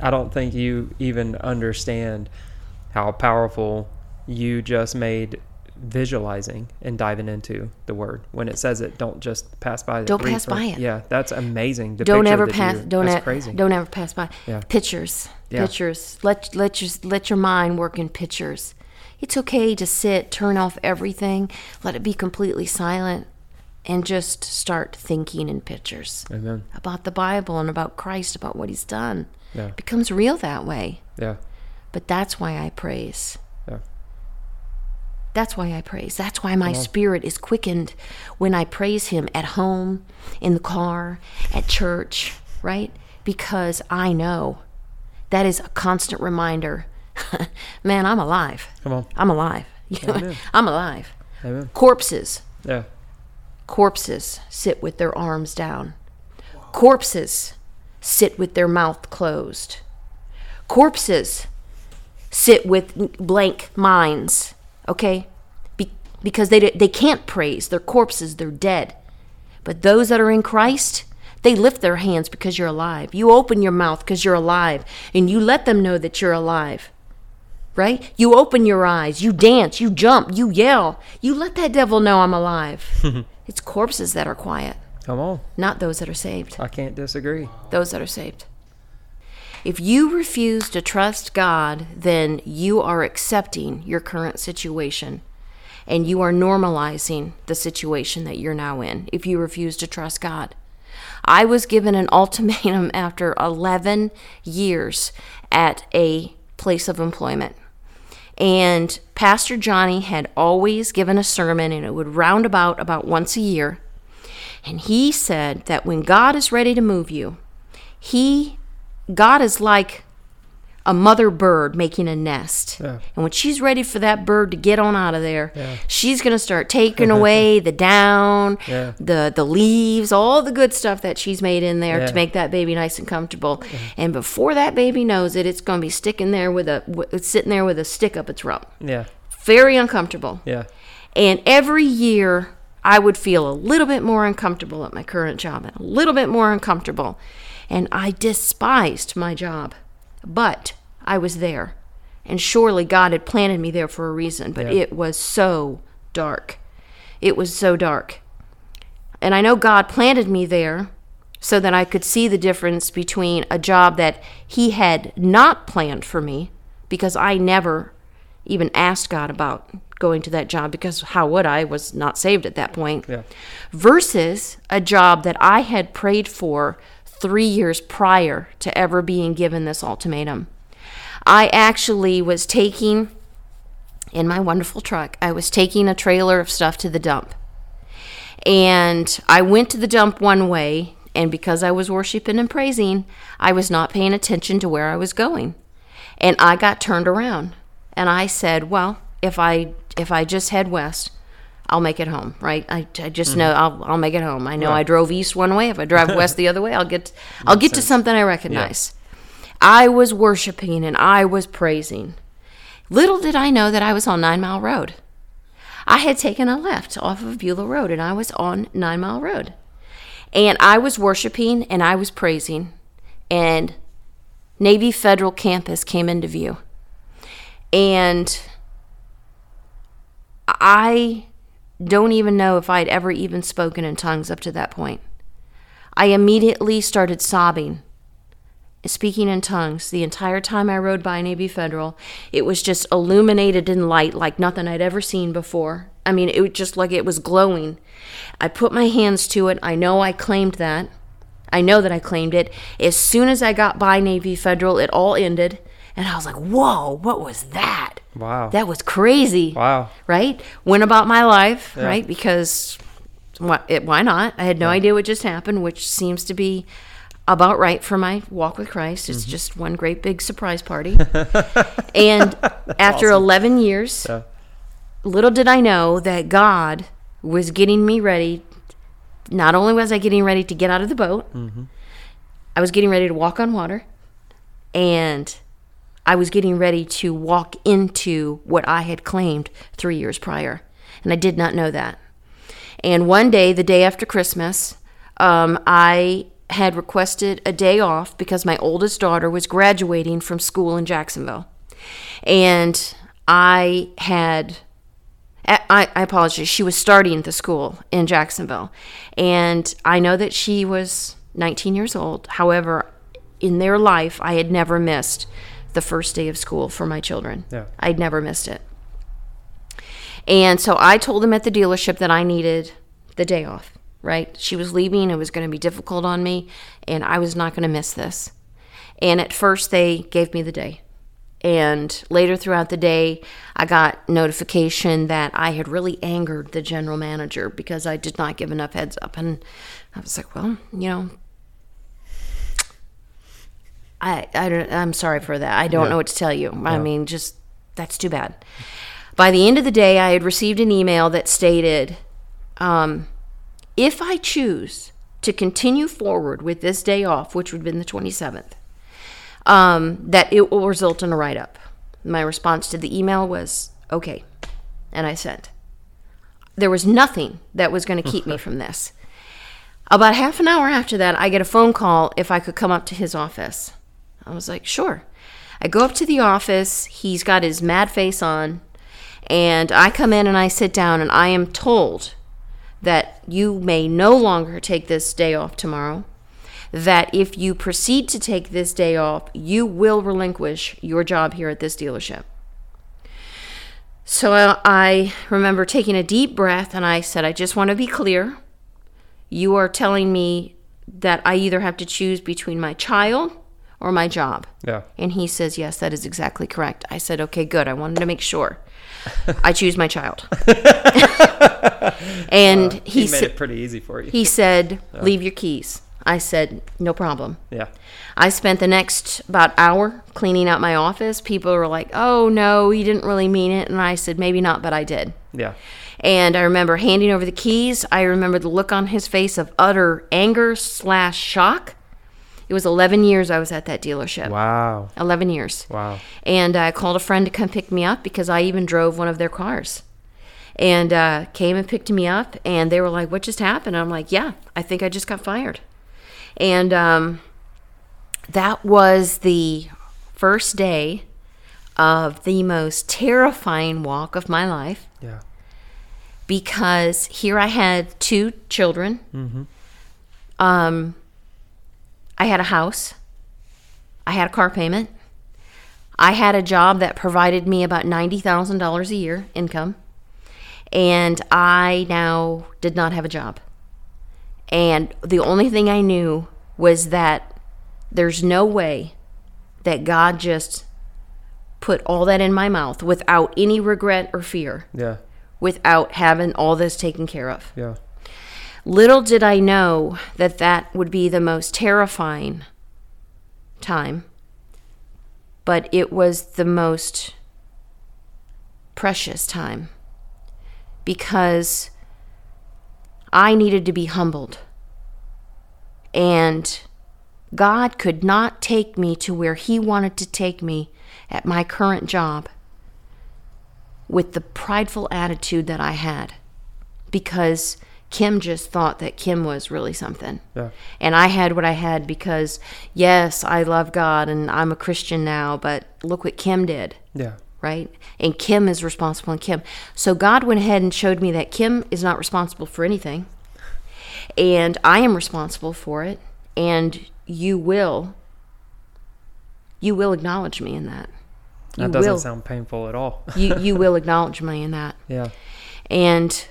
I don't think you even understand how powerful you just made visualizing and diving into the word. When it says it, don't just pass by. Don't pass by it. Yeah, that's amazing. The don't ever pass. Don't that's crazy. don't ever pass by. Yeah. Pictures. Yeah. Pictures. Let let your let your mind work in pictures. It's okay to sit, turn off everything, let it be completely silent, and just start thinking in pictures Amen. about the Bible and about Christ, about what He's done. Yeah. It becomes real that way. Yeah. But that's why I praise. Yeah. That's why I praise. That's why my spirit is quickened when I praise Him at home, in the car, at church, right? Because I know that is a constant reminder. Man, I'm alive. Come on. I'm alive. I'm alive. Amen. Corpses, Yeah. corpses sit with their arms down. Corpses sit with their mouth closed. Corpses sit with blank minds, okay? Be- because they, they can't praise. They're corpses, they're dead. But those that are in Christ, they lift their hands because you're alive. You open your mouth because you're alive, and you let them know that you're alive. Right? You open your eyes, you dance, you jump, you yell. You let that devil know I'm alive. it's corpses that are quiet, Come on. not those that are saved. I can't disagree. Those that are saved. If you refuse to trust God, then you are accepting your current situation and you are normalizing the situation that you're now in if you refuse to trust God. I was given an ultimatum after 11 years at a place of employment. And Pastor Johnny had always given a sermon, and it would round about about once a year. And he said that when God is ready to move you, He, God is like a mother bird making a nest. Yeah. And when she's ready for that bird to get on out of there, Yeah. she's going to start taking away the down, Yeah. the the leaves, all the good stuff that she's made in there to make that baby nice and comfortable. And before that baby knows it, it's going to be sticking there with a w- sitting there with a stick up its rump. Yeah. Very uncomfortable. Yeah. And every year, I would feel a little bit more uncomfortable at my current job and a little bit more uncomfortable. And I despised my job. But I was there. And surely God had planted me there for a reason. But Yeah. it was so dark. It was so dark. And I know God planted me there so that I could see the difference between a job that He had not planned for me, because I never even asked God about going to that job, because how would I? I was not saved at that point. Yeah. Versus a job that I had prayed for three years prior to ever being given this ultimatum. I actually was taking, in my wonderful truck, I was taking a trailer of stuff to the dump. And I went to the dump one way, and because I was worshiping and praising, I was not paying attention to where I was going. And I got turned around. And I said, Well, if I if I just head west, I'll make it home, right? I, I just mm-hmm. know I'll, I'll make it home. I know I drove east one way. If I drive west the other way, I'll get I'll get to something I recognize. I was worshiping and I was praising. Little did I know that I was on Nine Mile Road. I had taken a left off of Beulah Road and I was on Nine Mile Road. And I was worshiping and I was praising. And Navy Federal Campus came into view. And I don't even know if I'd ever even spoken in tongues up to that point. I immediately started sobbing, speaking in tongues the entire time I rode by Navy Federal. It was just illuminated in light like nothing I'd ever seen before. I mean, it was just like it was glowing. I put my hands to it. I know I claimed that. I know that I claimed it. As soon as I got by Navy Federal, it all ended. And I was like, whoa, what was that? Wow. That was crazy wow. right? Went about my life, Yeah. right? Because why, it, why not? I had no idea what just happened, which seems to be about right for my walk with Christ. Mm-hmm. It's just one great big surprise party. and after 11 years, Yeah. little did I know that God was getting me ready. Not only was I getting ready to get out of the boat, I was getting ready to walk on water, and I was getting ready to walk into what I had claimed three years prior. And I did not know that. And one day, the day after Christmas, um, I had requested a day off because my oldest daughter was graduating from school in Jacksonville. And I had I, I apologize. She was starting the school in Jacksonville. And I know that she was 19 years old. However, in their life, I had never missed the first day of school for my children. Yeah. I'd never missed it. And so I told them at the dealership that I needed the day off, right? She was leaving. It was going to be difficult on me, and I was not going to miss this. And at first, they gave me the day. And later throughout the day, I got notification that I had really angered the general manager because I did not give enough heads up. And I was like, well, you know, I, I don't, I'm sorry for that. I don't Yeah. know what to tell you. I mean, just that's too bad. By the end of the day, I had received an email that stated, um, if I choose to continue forward with this day off, which would have been the 27th, um, that it will result in a write up. My response to the email was, okay. And I sent. There was nothing that was going to keep me from this. About half an hour after that, I get a phone call if I could come up to his office. I was like, sure. I go up to the office. He's got his mad face on. And I come in and I sit down, and I am told that you may no longer take this day off tomorrow. That if you proceed to take this day off, you will relinquish your job here at this dealership. So I- I remember taking a deep breath and I said, I just want to be clear. You are telling me that I either have to choose between my child or my job. Yeah. And he says, Yes, that is exactly correct. I said, Okay, good. I wanted to make sure. I choose my child. and he, He, made said, it pretty easy for you. he said, Leave your keys. I said, no problem. Yeah. I spent the next about hour cleaning out my office. People were like, "Oh no, he didn't really mean it," and I said, "Maybe not, but I did." Yeah. And I remember handing over the keys. I remember the look on his face of utter anger slash shock. It was 11 years I was at that dealership. Wow. 11 years. Wow. And I called a friend to come pick me up because I even drove one of their cars. And uh, came and picked me up, and they were like, "What just happened?" I'm like, "Yeah, I think I just got fired." And um, that was the first day of the most terrifying walk of my life Yeah. because here I had two children. Um, I had a house. I had a car payment. I had a job that provided me about $90,000 a year income. And I now did not have a job. And the only thing I knew was that there's no way that God just put all that in my mouth without any regret or fear Yeah. without having all this taken care of. Yeah. Little did I know that that would be the most terrifying time, but it was the most precious time because I needed to be humbled. And God could not take me to where He wanted to take me at my current job with the prideful attitude that I had because Kim just thought that Kim was really something. Yeah. And I had what I had because, yes, I love God and I'm a Christian now, but look what Kim did, Yeah. right? And Kim is responsible and Kim. So God went ahead and showed me that Kim is not responsible for anything. And I am responsible for it. And you will, you will acknowledge me in that. You That doesn't will. sound painful at all. you, you will acknowledge me in that. yeah. And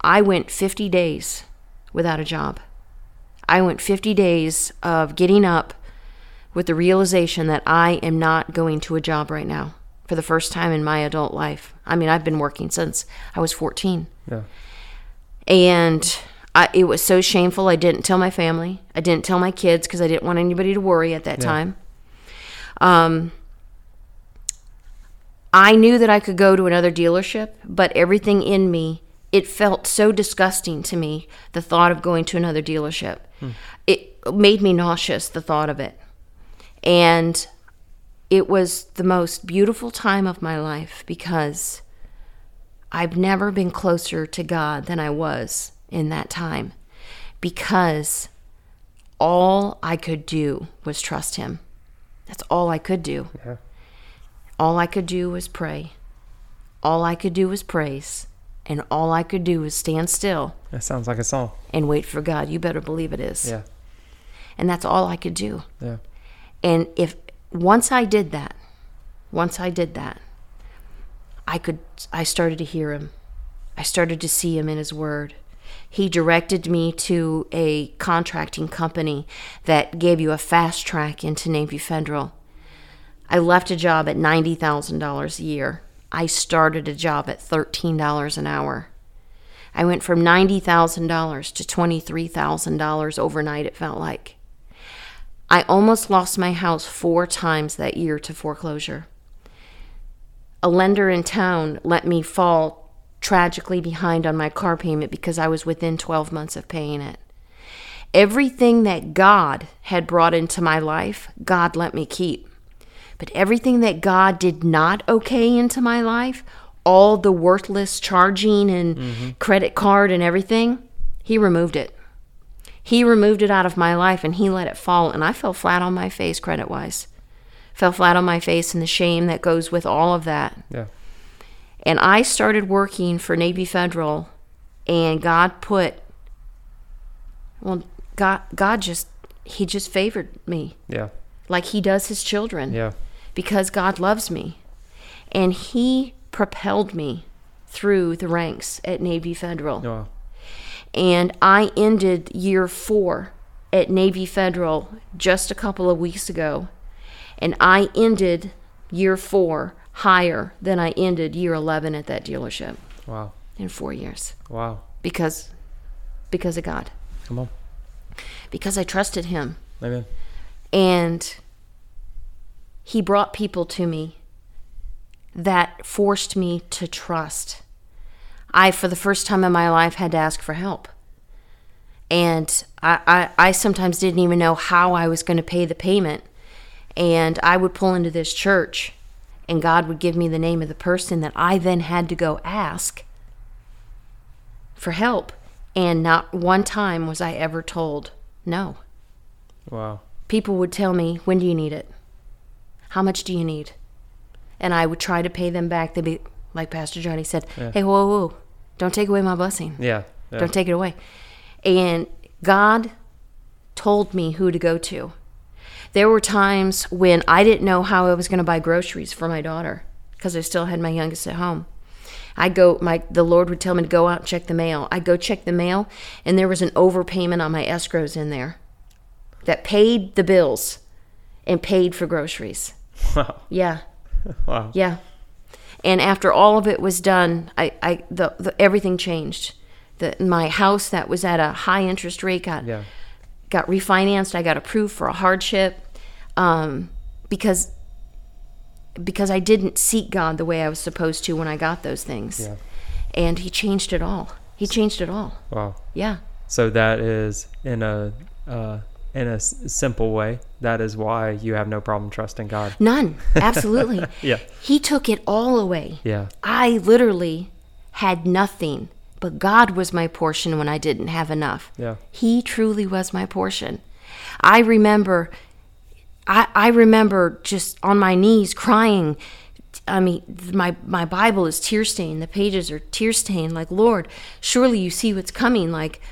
I went 50 days without a job. I went 50 days of getting up with the realization that I am not going to a job right now for the first time in my adult life. I mean, I've been working since I was 14. Yeah. And I, it was so shameful. I didn't tell my family. I didn't tell my kids because I didn't want anybody to worry at that Yeah. time. Um, I knew that I could go to another dealership, but everything in me, it felt so disgusting to me, the thought of going to another dealership. Hmm. It made me nauseous, the thought of it. And it was the most beautiful time of my life because I've never been closer to God than I was in that time because all I could do was trust Him. That's all I could do. Yeah. All I could do was pray. All I could do was praise. And all I could do was stand still That sounds like a song. and wait for God. You better believe it is. Yeah. And that's all I could do. Yeah. And if once I did that, once I did that, I could I started to hear him. I started to see him in his word. He directed me to a contracting company that gave you a fast track into Navy Federal. I left a job at $90,000 a year. I started a job at $13 an hour. I went from $90,000 to $23,000 overnight, it felt like. I almost lost my house four times that year to foreclosure. A lender in town let me fall tragically behind on my car payment because I was within 12 months of paying it. Everything that God had brought into my life, God let me keep. But everything that God did not okay into my life, all the worthless charging and mm-hmm. credit card and everything, He removed it. He removed it out of my life and He let it fall, and I fell flat on my face credit wise. Fell flat on my face in the shame that goes with all of that. Yeah. And I started working for Navy Federal, and God put, well, God, God just, He just favored me Yeah. like He does His children Yeah. Because God loves me. And He propelled me through the ranks at Navy Federal. Wow. And I ended year four at Navy Federal just a couple of weeks ago. And I ended year four higher than I ended year 11 at that dealership Wow. in four years Wow. because, because of God. Come on. because I trusted him. Amen. And he brought people to me that forced me to trust. I, for the first time in my life, had to ask for help. And I, I, I sometimes didn't even know how I was going to pay the payment. And I would pull into this church, and God would give me the name of the person that I then had to go ask for help. And not one time was I ever told no. Wow. People would tell me, When do you need it? How much do you need? And I would try to pay them back. They'd be like Pastor Johnny said, Yeah. Hey, whoa, whoa, don't take away my blessing. Yeah. yeah. Don't take it away. And God told me who to go to. There were times when I didn't know how I was going to buy groceries for my daughter because I still had my youngest at home. I go my the Lord would tell me to go out and check the mail. I go check the mail and there was an overpayment on my escrows in there that paid the bills and paid for groceries. Wow. Yeah. Wow. Yeah. And after all of it was done, I, I the, the everything changed. The, my house that was at a high interest rate got Yeah. got refinanced. I got approved for a hardship um, because because I didn't seek God the way I was supposed to when I got those things. Yeah. And He changed it all. He changed it all. Wow. Yeah. So that is in a uh, in a s- simple way. That is why you have no problem trusting God. None. Absolutely. Yeah. He took it all away. Yeah. I literally had nothing, but God was my portion when I didn't have enough. Yeah. He truly was my portion. I remember I, I remember just on my knees crying. I mean, my, my Bible is tear stained. The pages are tear stained. Like, Lord, surely you see what's coming. Like,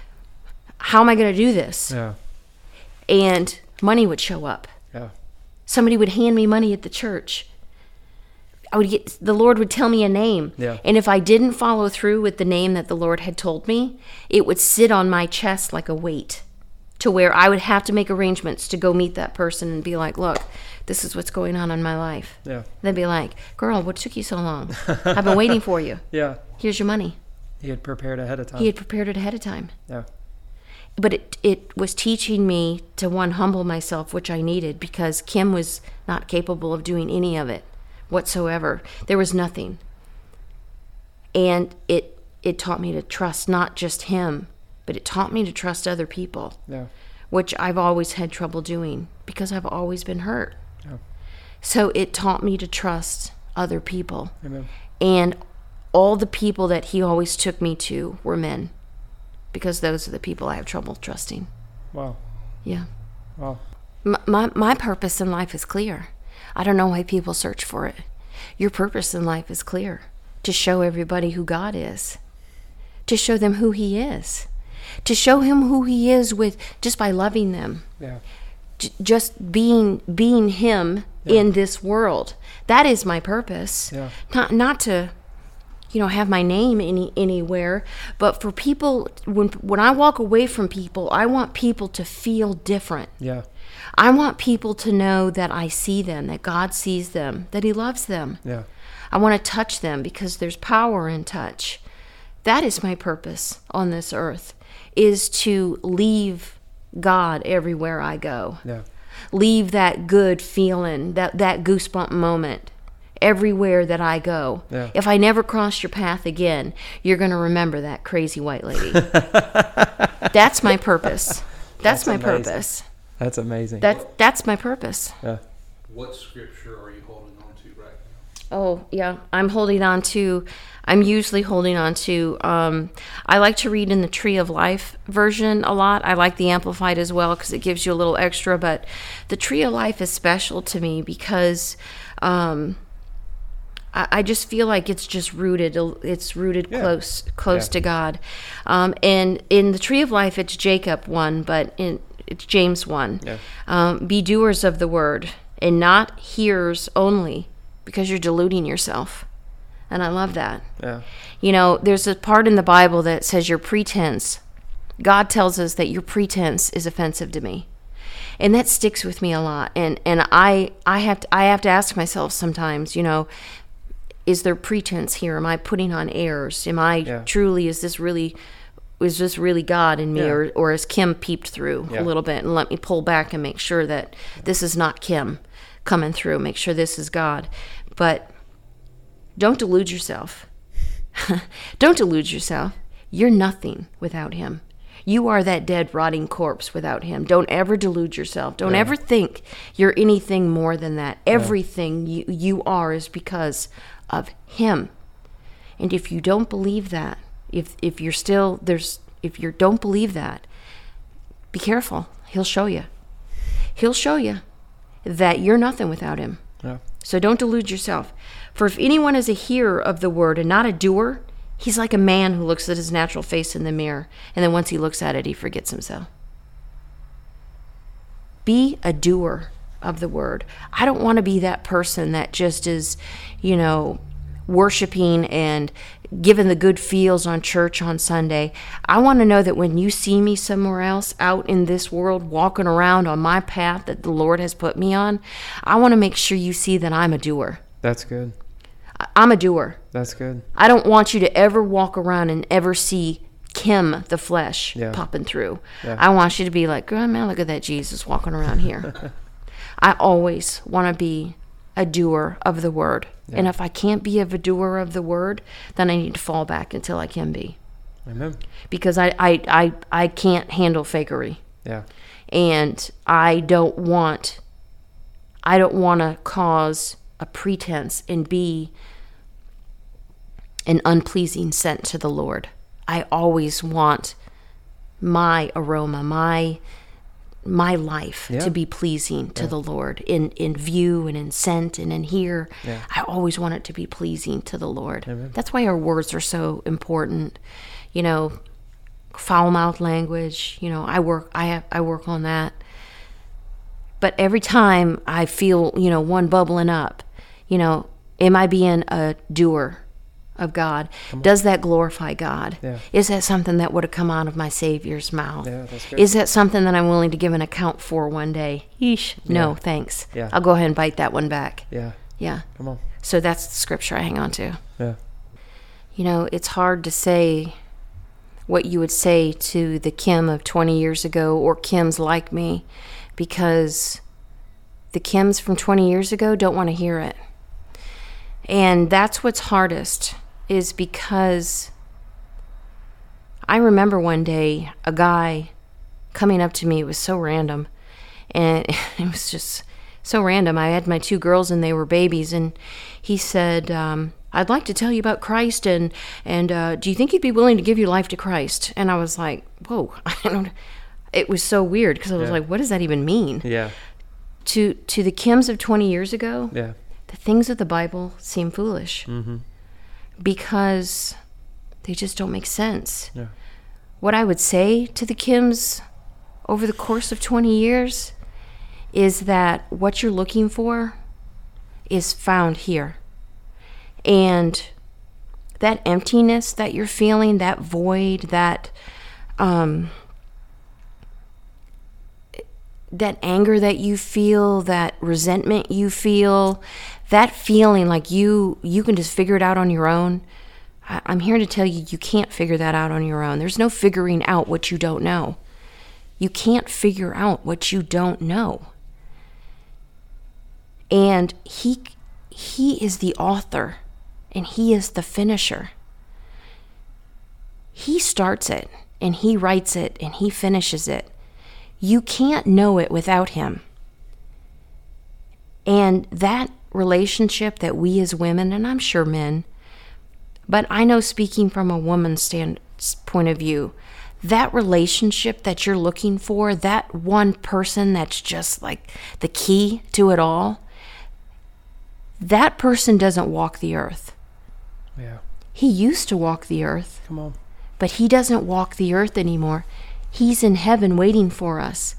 how am I going to do this? Yeah. And money would show up. Yeah. Somebody would hand me money at the church. I would get the Lord would tell me a name. Yeah. And if I didn't follow through with the name that the Lord had told me, it would sit on my chest like a weight to where I would have to make arrangements to go meet that person and be like, "Look, this is what's going on in my life." Yeah. They'd be like, "Girl, what took you so long? I've been waiting for you. Yeah. Here's your money." He had prepared ahead of time. He had prepared it ahead of time. yeah. But it it was teaching me to one humble myself which i needed because kim was not capable of doing any of it whatsoever there was nothing and it it taught me to trust not just him but it taught me to trust other people Yeah. which i've always had trouble doing because i've always been hurt Yeah. so it taught me to trust other people Amen. and all the people that he always took me to were men because those are the people i have trouble trusting Wow. yeah Wow. my, my, my purpose in life is clear. I don't know why people search for it. Your purpose in life is clear to show everybody who God is, to show them who He is, to show Him who He is with just by loving them, Yeah. j- just being being Him in this world. That is my purpose. Yeah. Not not to you know have my name any anywhere but for people when when I walk away from people I want people to feel different Yeah. I want people to know that I see them, that God sees them, that He loves them. Yeah. I want to touch them because there's power in touch. That is my purpose on this earth is to leave God everywhere I go. Yeah. Leave that good feeling, that that goosebump moment everywhere that I go. Yeah. If I never cross your path again, you're going to remember that crazy white lady. that's my purpose. That's, That's my amazing. purpose. That's amazing. That that's my purpose. yeah. What scripture are you holding on to right now? Oh yeah, I'm holding on to. I'm usually holding on to. Um, I like to read in the Tree of Life version a lot. I like the Amplified as well because it gives you a little extra. But the Tree of Life is special to me because um, I, I just feel like it's just rooted. It's rooted Yeah. close, close Yeah. to God. Um, and in the Tree of Life, it's Jacob one, but in it's James one. Yeah. Um, be doers of the word and not hearers only, because you're deluding yourself. And I love that. Yeah. You know, there's a part in the Bible that says your pretense. God tells us that your pretense is offensive to me. And that sticks with me a lot. And and I I have to I have to ask myself sometimes, you know, is there pretense here? Am I putting on airs? Am I Yeah. truly is this really was this really God in me, Yeah. or or has Kim peeped through Yeah. a little bit and let me pull back and make sure that this is not Kim coming through. Make sure this is God, but don't delude yourself. don't delude yourself. You're nothing without Him. You are that dead, rotting corpse without Him. Don't ever delude yourself. Don't Yeah. ever think you're anything more than that. Everything you, you are is because of Him. And if you don't believe that, if if you're still there's if you don't believe that, be careful. He'll show you. He'll show you that you're nothing without him. Yeah. So don't delude yourself. For if anyone is a hearer of the word and not a doer, he's like a man who looks at his natural face in the mirror, and then once he looks at it, he forgets himself. Be a doer of the word. I don't want to be that person that just is, you know, worshiping and giving the good feels on church on Sunday. I want to know that when you see me somewhere else out in this world walking around on my path that the Lord has put me on, I want to make sure you see that I'm a doer. That's good. I'm a doer. That's good. I don't want you to ever walk around and ever see Kim, the flesh, Yeah. popping through. Yeah. I want you to be like, God, man, look at that Jesus walking around here. I always want to be a doer of the word. And if I can't be a doer of the word, then I need to fall back until I can be. Amen. Because I, I, I, I can't handle fakery. Yeah. And I don't want I don't want to cause a pretense and be an unpleasing scent to the Lord. I always want my aroma, my my life Yeah. to be pleasing to the Lord in in view and in scent and in hear. Yeah. I always want it to be pleasing to the Lord. Amen. That's why our words are so important. You know, foul mouth language. You know, I work. I have, I work on that. But every time I feel, you know, one bubbling up, you know, am I being a doer of God? Does that glorify God? Yeah. Is that something that would have come out of my Savior's mouth? Yeah. Is that something that I'm willing to give an account for one day? Yeesh. No, Yeah. thanks. Yeah. I'll go ahead and bite that one back. Yeah. Yeah. Come on. So that's the scripture I hang on to Yeah. you know, it's hard to say what you would say to the Kim of 20 years ago or Kims like me because the Kims from 20 years ago don't want to hear it. And that's what's hardest is because I remember one day a guy coming up to me. It was so random. And it was just so random. I had my two girls and they were babies. And he said, um, I'd like to tell you about Christ. And, and uh, do you think you'd be willing to give your life to Christ? And I was like, whoa. I don't. It was so weird because I was Yeah. like, what does that even mean? Yeah. To, to the Kims of 20 years ago, Yeah. the things of the Bible seem foolish Mm-hmm. Because they just don't make sense. Yeah. What I would say to the Kims over the course of 20 years is that what you're looking for is found here. And that emptiness that you're feeling, that void, that um, that anger that you feel, that resentment you feel, that feeling like you you can just figure it out on your own. I'm here to tell you you can't figure that out on your own. There's no figuring out what you don't know. You can't figure out what you don't know. And he he is the author and he is the finisher. He starts it and he writes it and he finishes it. You can't know it without him. And that relationship that we as women, and I'm sure men, but I know speaking from a woman's stand, point of view, that relationship that you're looking for, that one person that's just like the key to it all, that person doesn't walk the earth. Yeah. He used to walk the earth, Come on. but he doesn't walk the earth anymore. He's in heaven waiting for us.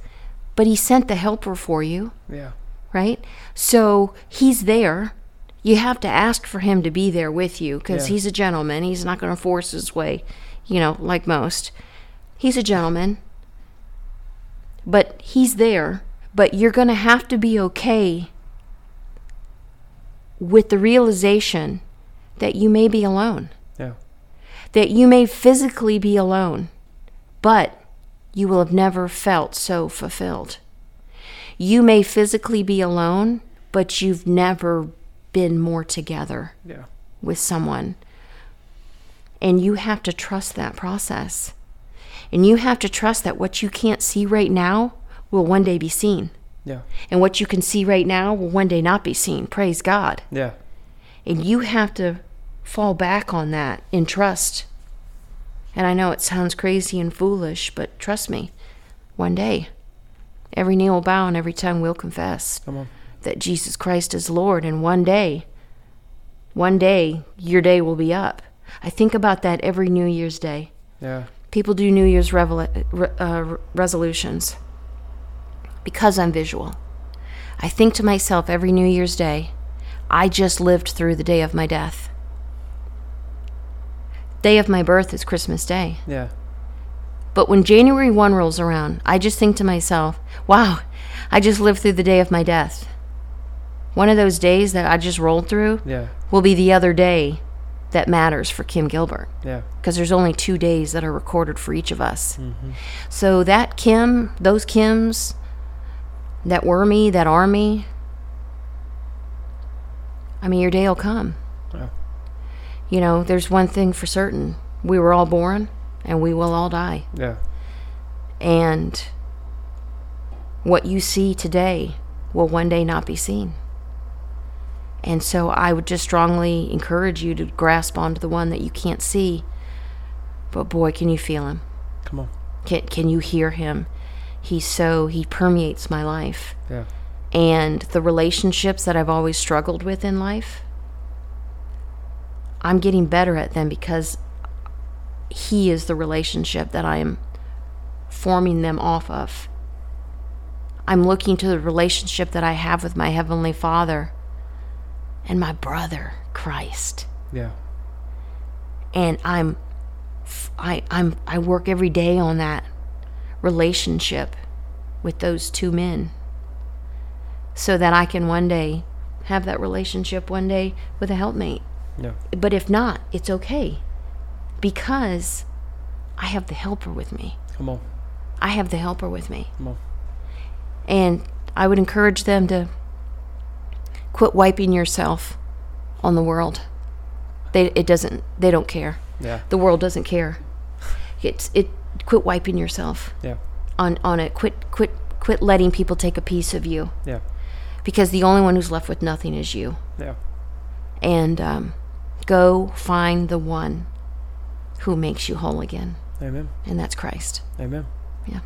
But he sent the helper for you, Yeah. right? So he's there. You have to ask for him to be there with you because Yeah. he's a gentleman. He's not going to force his way, you know, like most. He's a gentleman. But he's there. But you're going to have to be okay with the realization that you may be alone Yeah. that you may physically be alone. but you will have never felt so fulfilled. You may physically be alone, but you've never been more together Yeah. with someone. And you have to trust that process. And you have to trust that what you can't see right now will one day be seen. Yeah. And what you can see right now will one day not be seen. Praise God. Yeah. And you have to fall back on that in trust. And I know it sounds crazy and foolish, but trust me, one day, every knee will bow and every tongue will confess Come on. that Jesus Christ is Lord. And one day, one day, your day will be up. I think about that every New Year's Day. Yeah. People do New Year's revel- re- uh, resolutions because I'm visual. I think to myself every New Year's Day, I just lived through the day of my death. Day of my birth is Christmas Day. Yeah. But when January 1 rolls around, I just think to myself, wow, I just lived through the day of my death. One of those days that I just rolled through Yeah. will be the other day that matters for Kim Gilbert Yeah. because there's only two days that are recorded for each of us. Mm-hmm. So that Kim, those Kims that were me, that are me, I mean, your day will come. You know, there's one thing for certain we were all born and we will all die. Yeah. And what you see today will one day not be seen. And so I would just strongly encourage you to grasp onto the one that you can't see. But boy, can you feel him? Come on. Can, can you hear him? He's so, he permeates my life. Yeah. And the relationships that I've always struggled with in life, I'm getting better at them because he is the relationship that I am forming them off of. I'm looking to the relationship that I have with my Heavenly Father and my brother, Christ. Yeah. And I'm, I, I'm, I work every day on that relationship with those two men so that I can one day have that relationship one day with a helpmate. Yeah. But if not, it's okay because I have the helper with me. Come on. I have the helper with me. Come on. And I would encourage them to quit wiping yourself on the world. They it doesn't they don't care. Yeah. The world doesn't care. It's it quit wiping yourself Yeah. on on it. Quit quit quit letting people take a piece of you Yeah. because the only one who's left with nothing is you. Yeah. And um, go find the one who makes you whole again, Amen. and that's Christ. Amen. Yeah.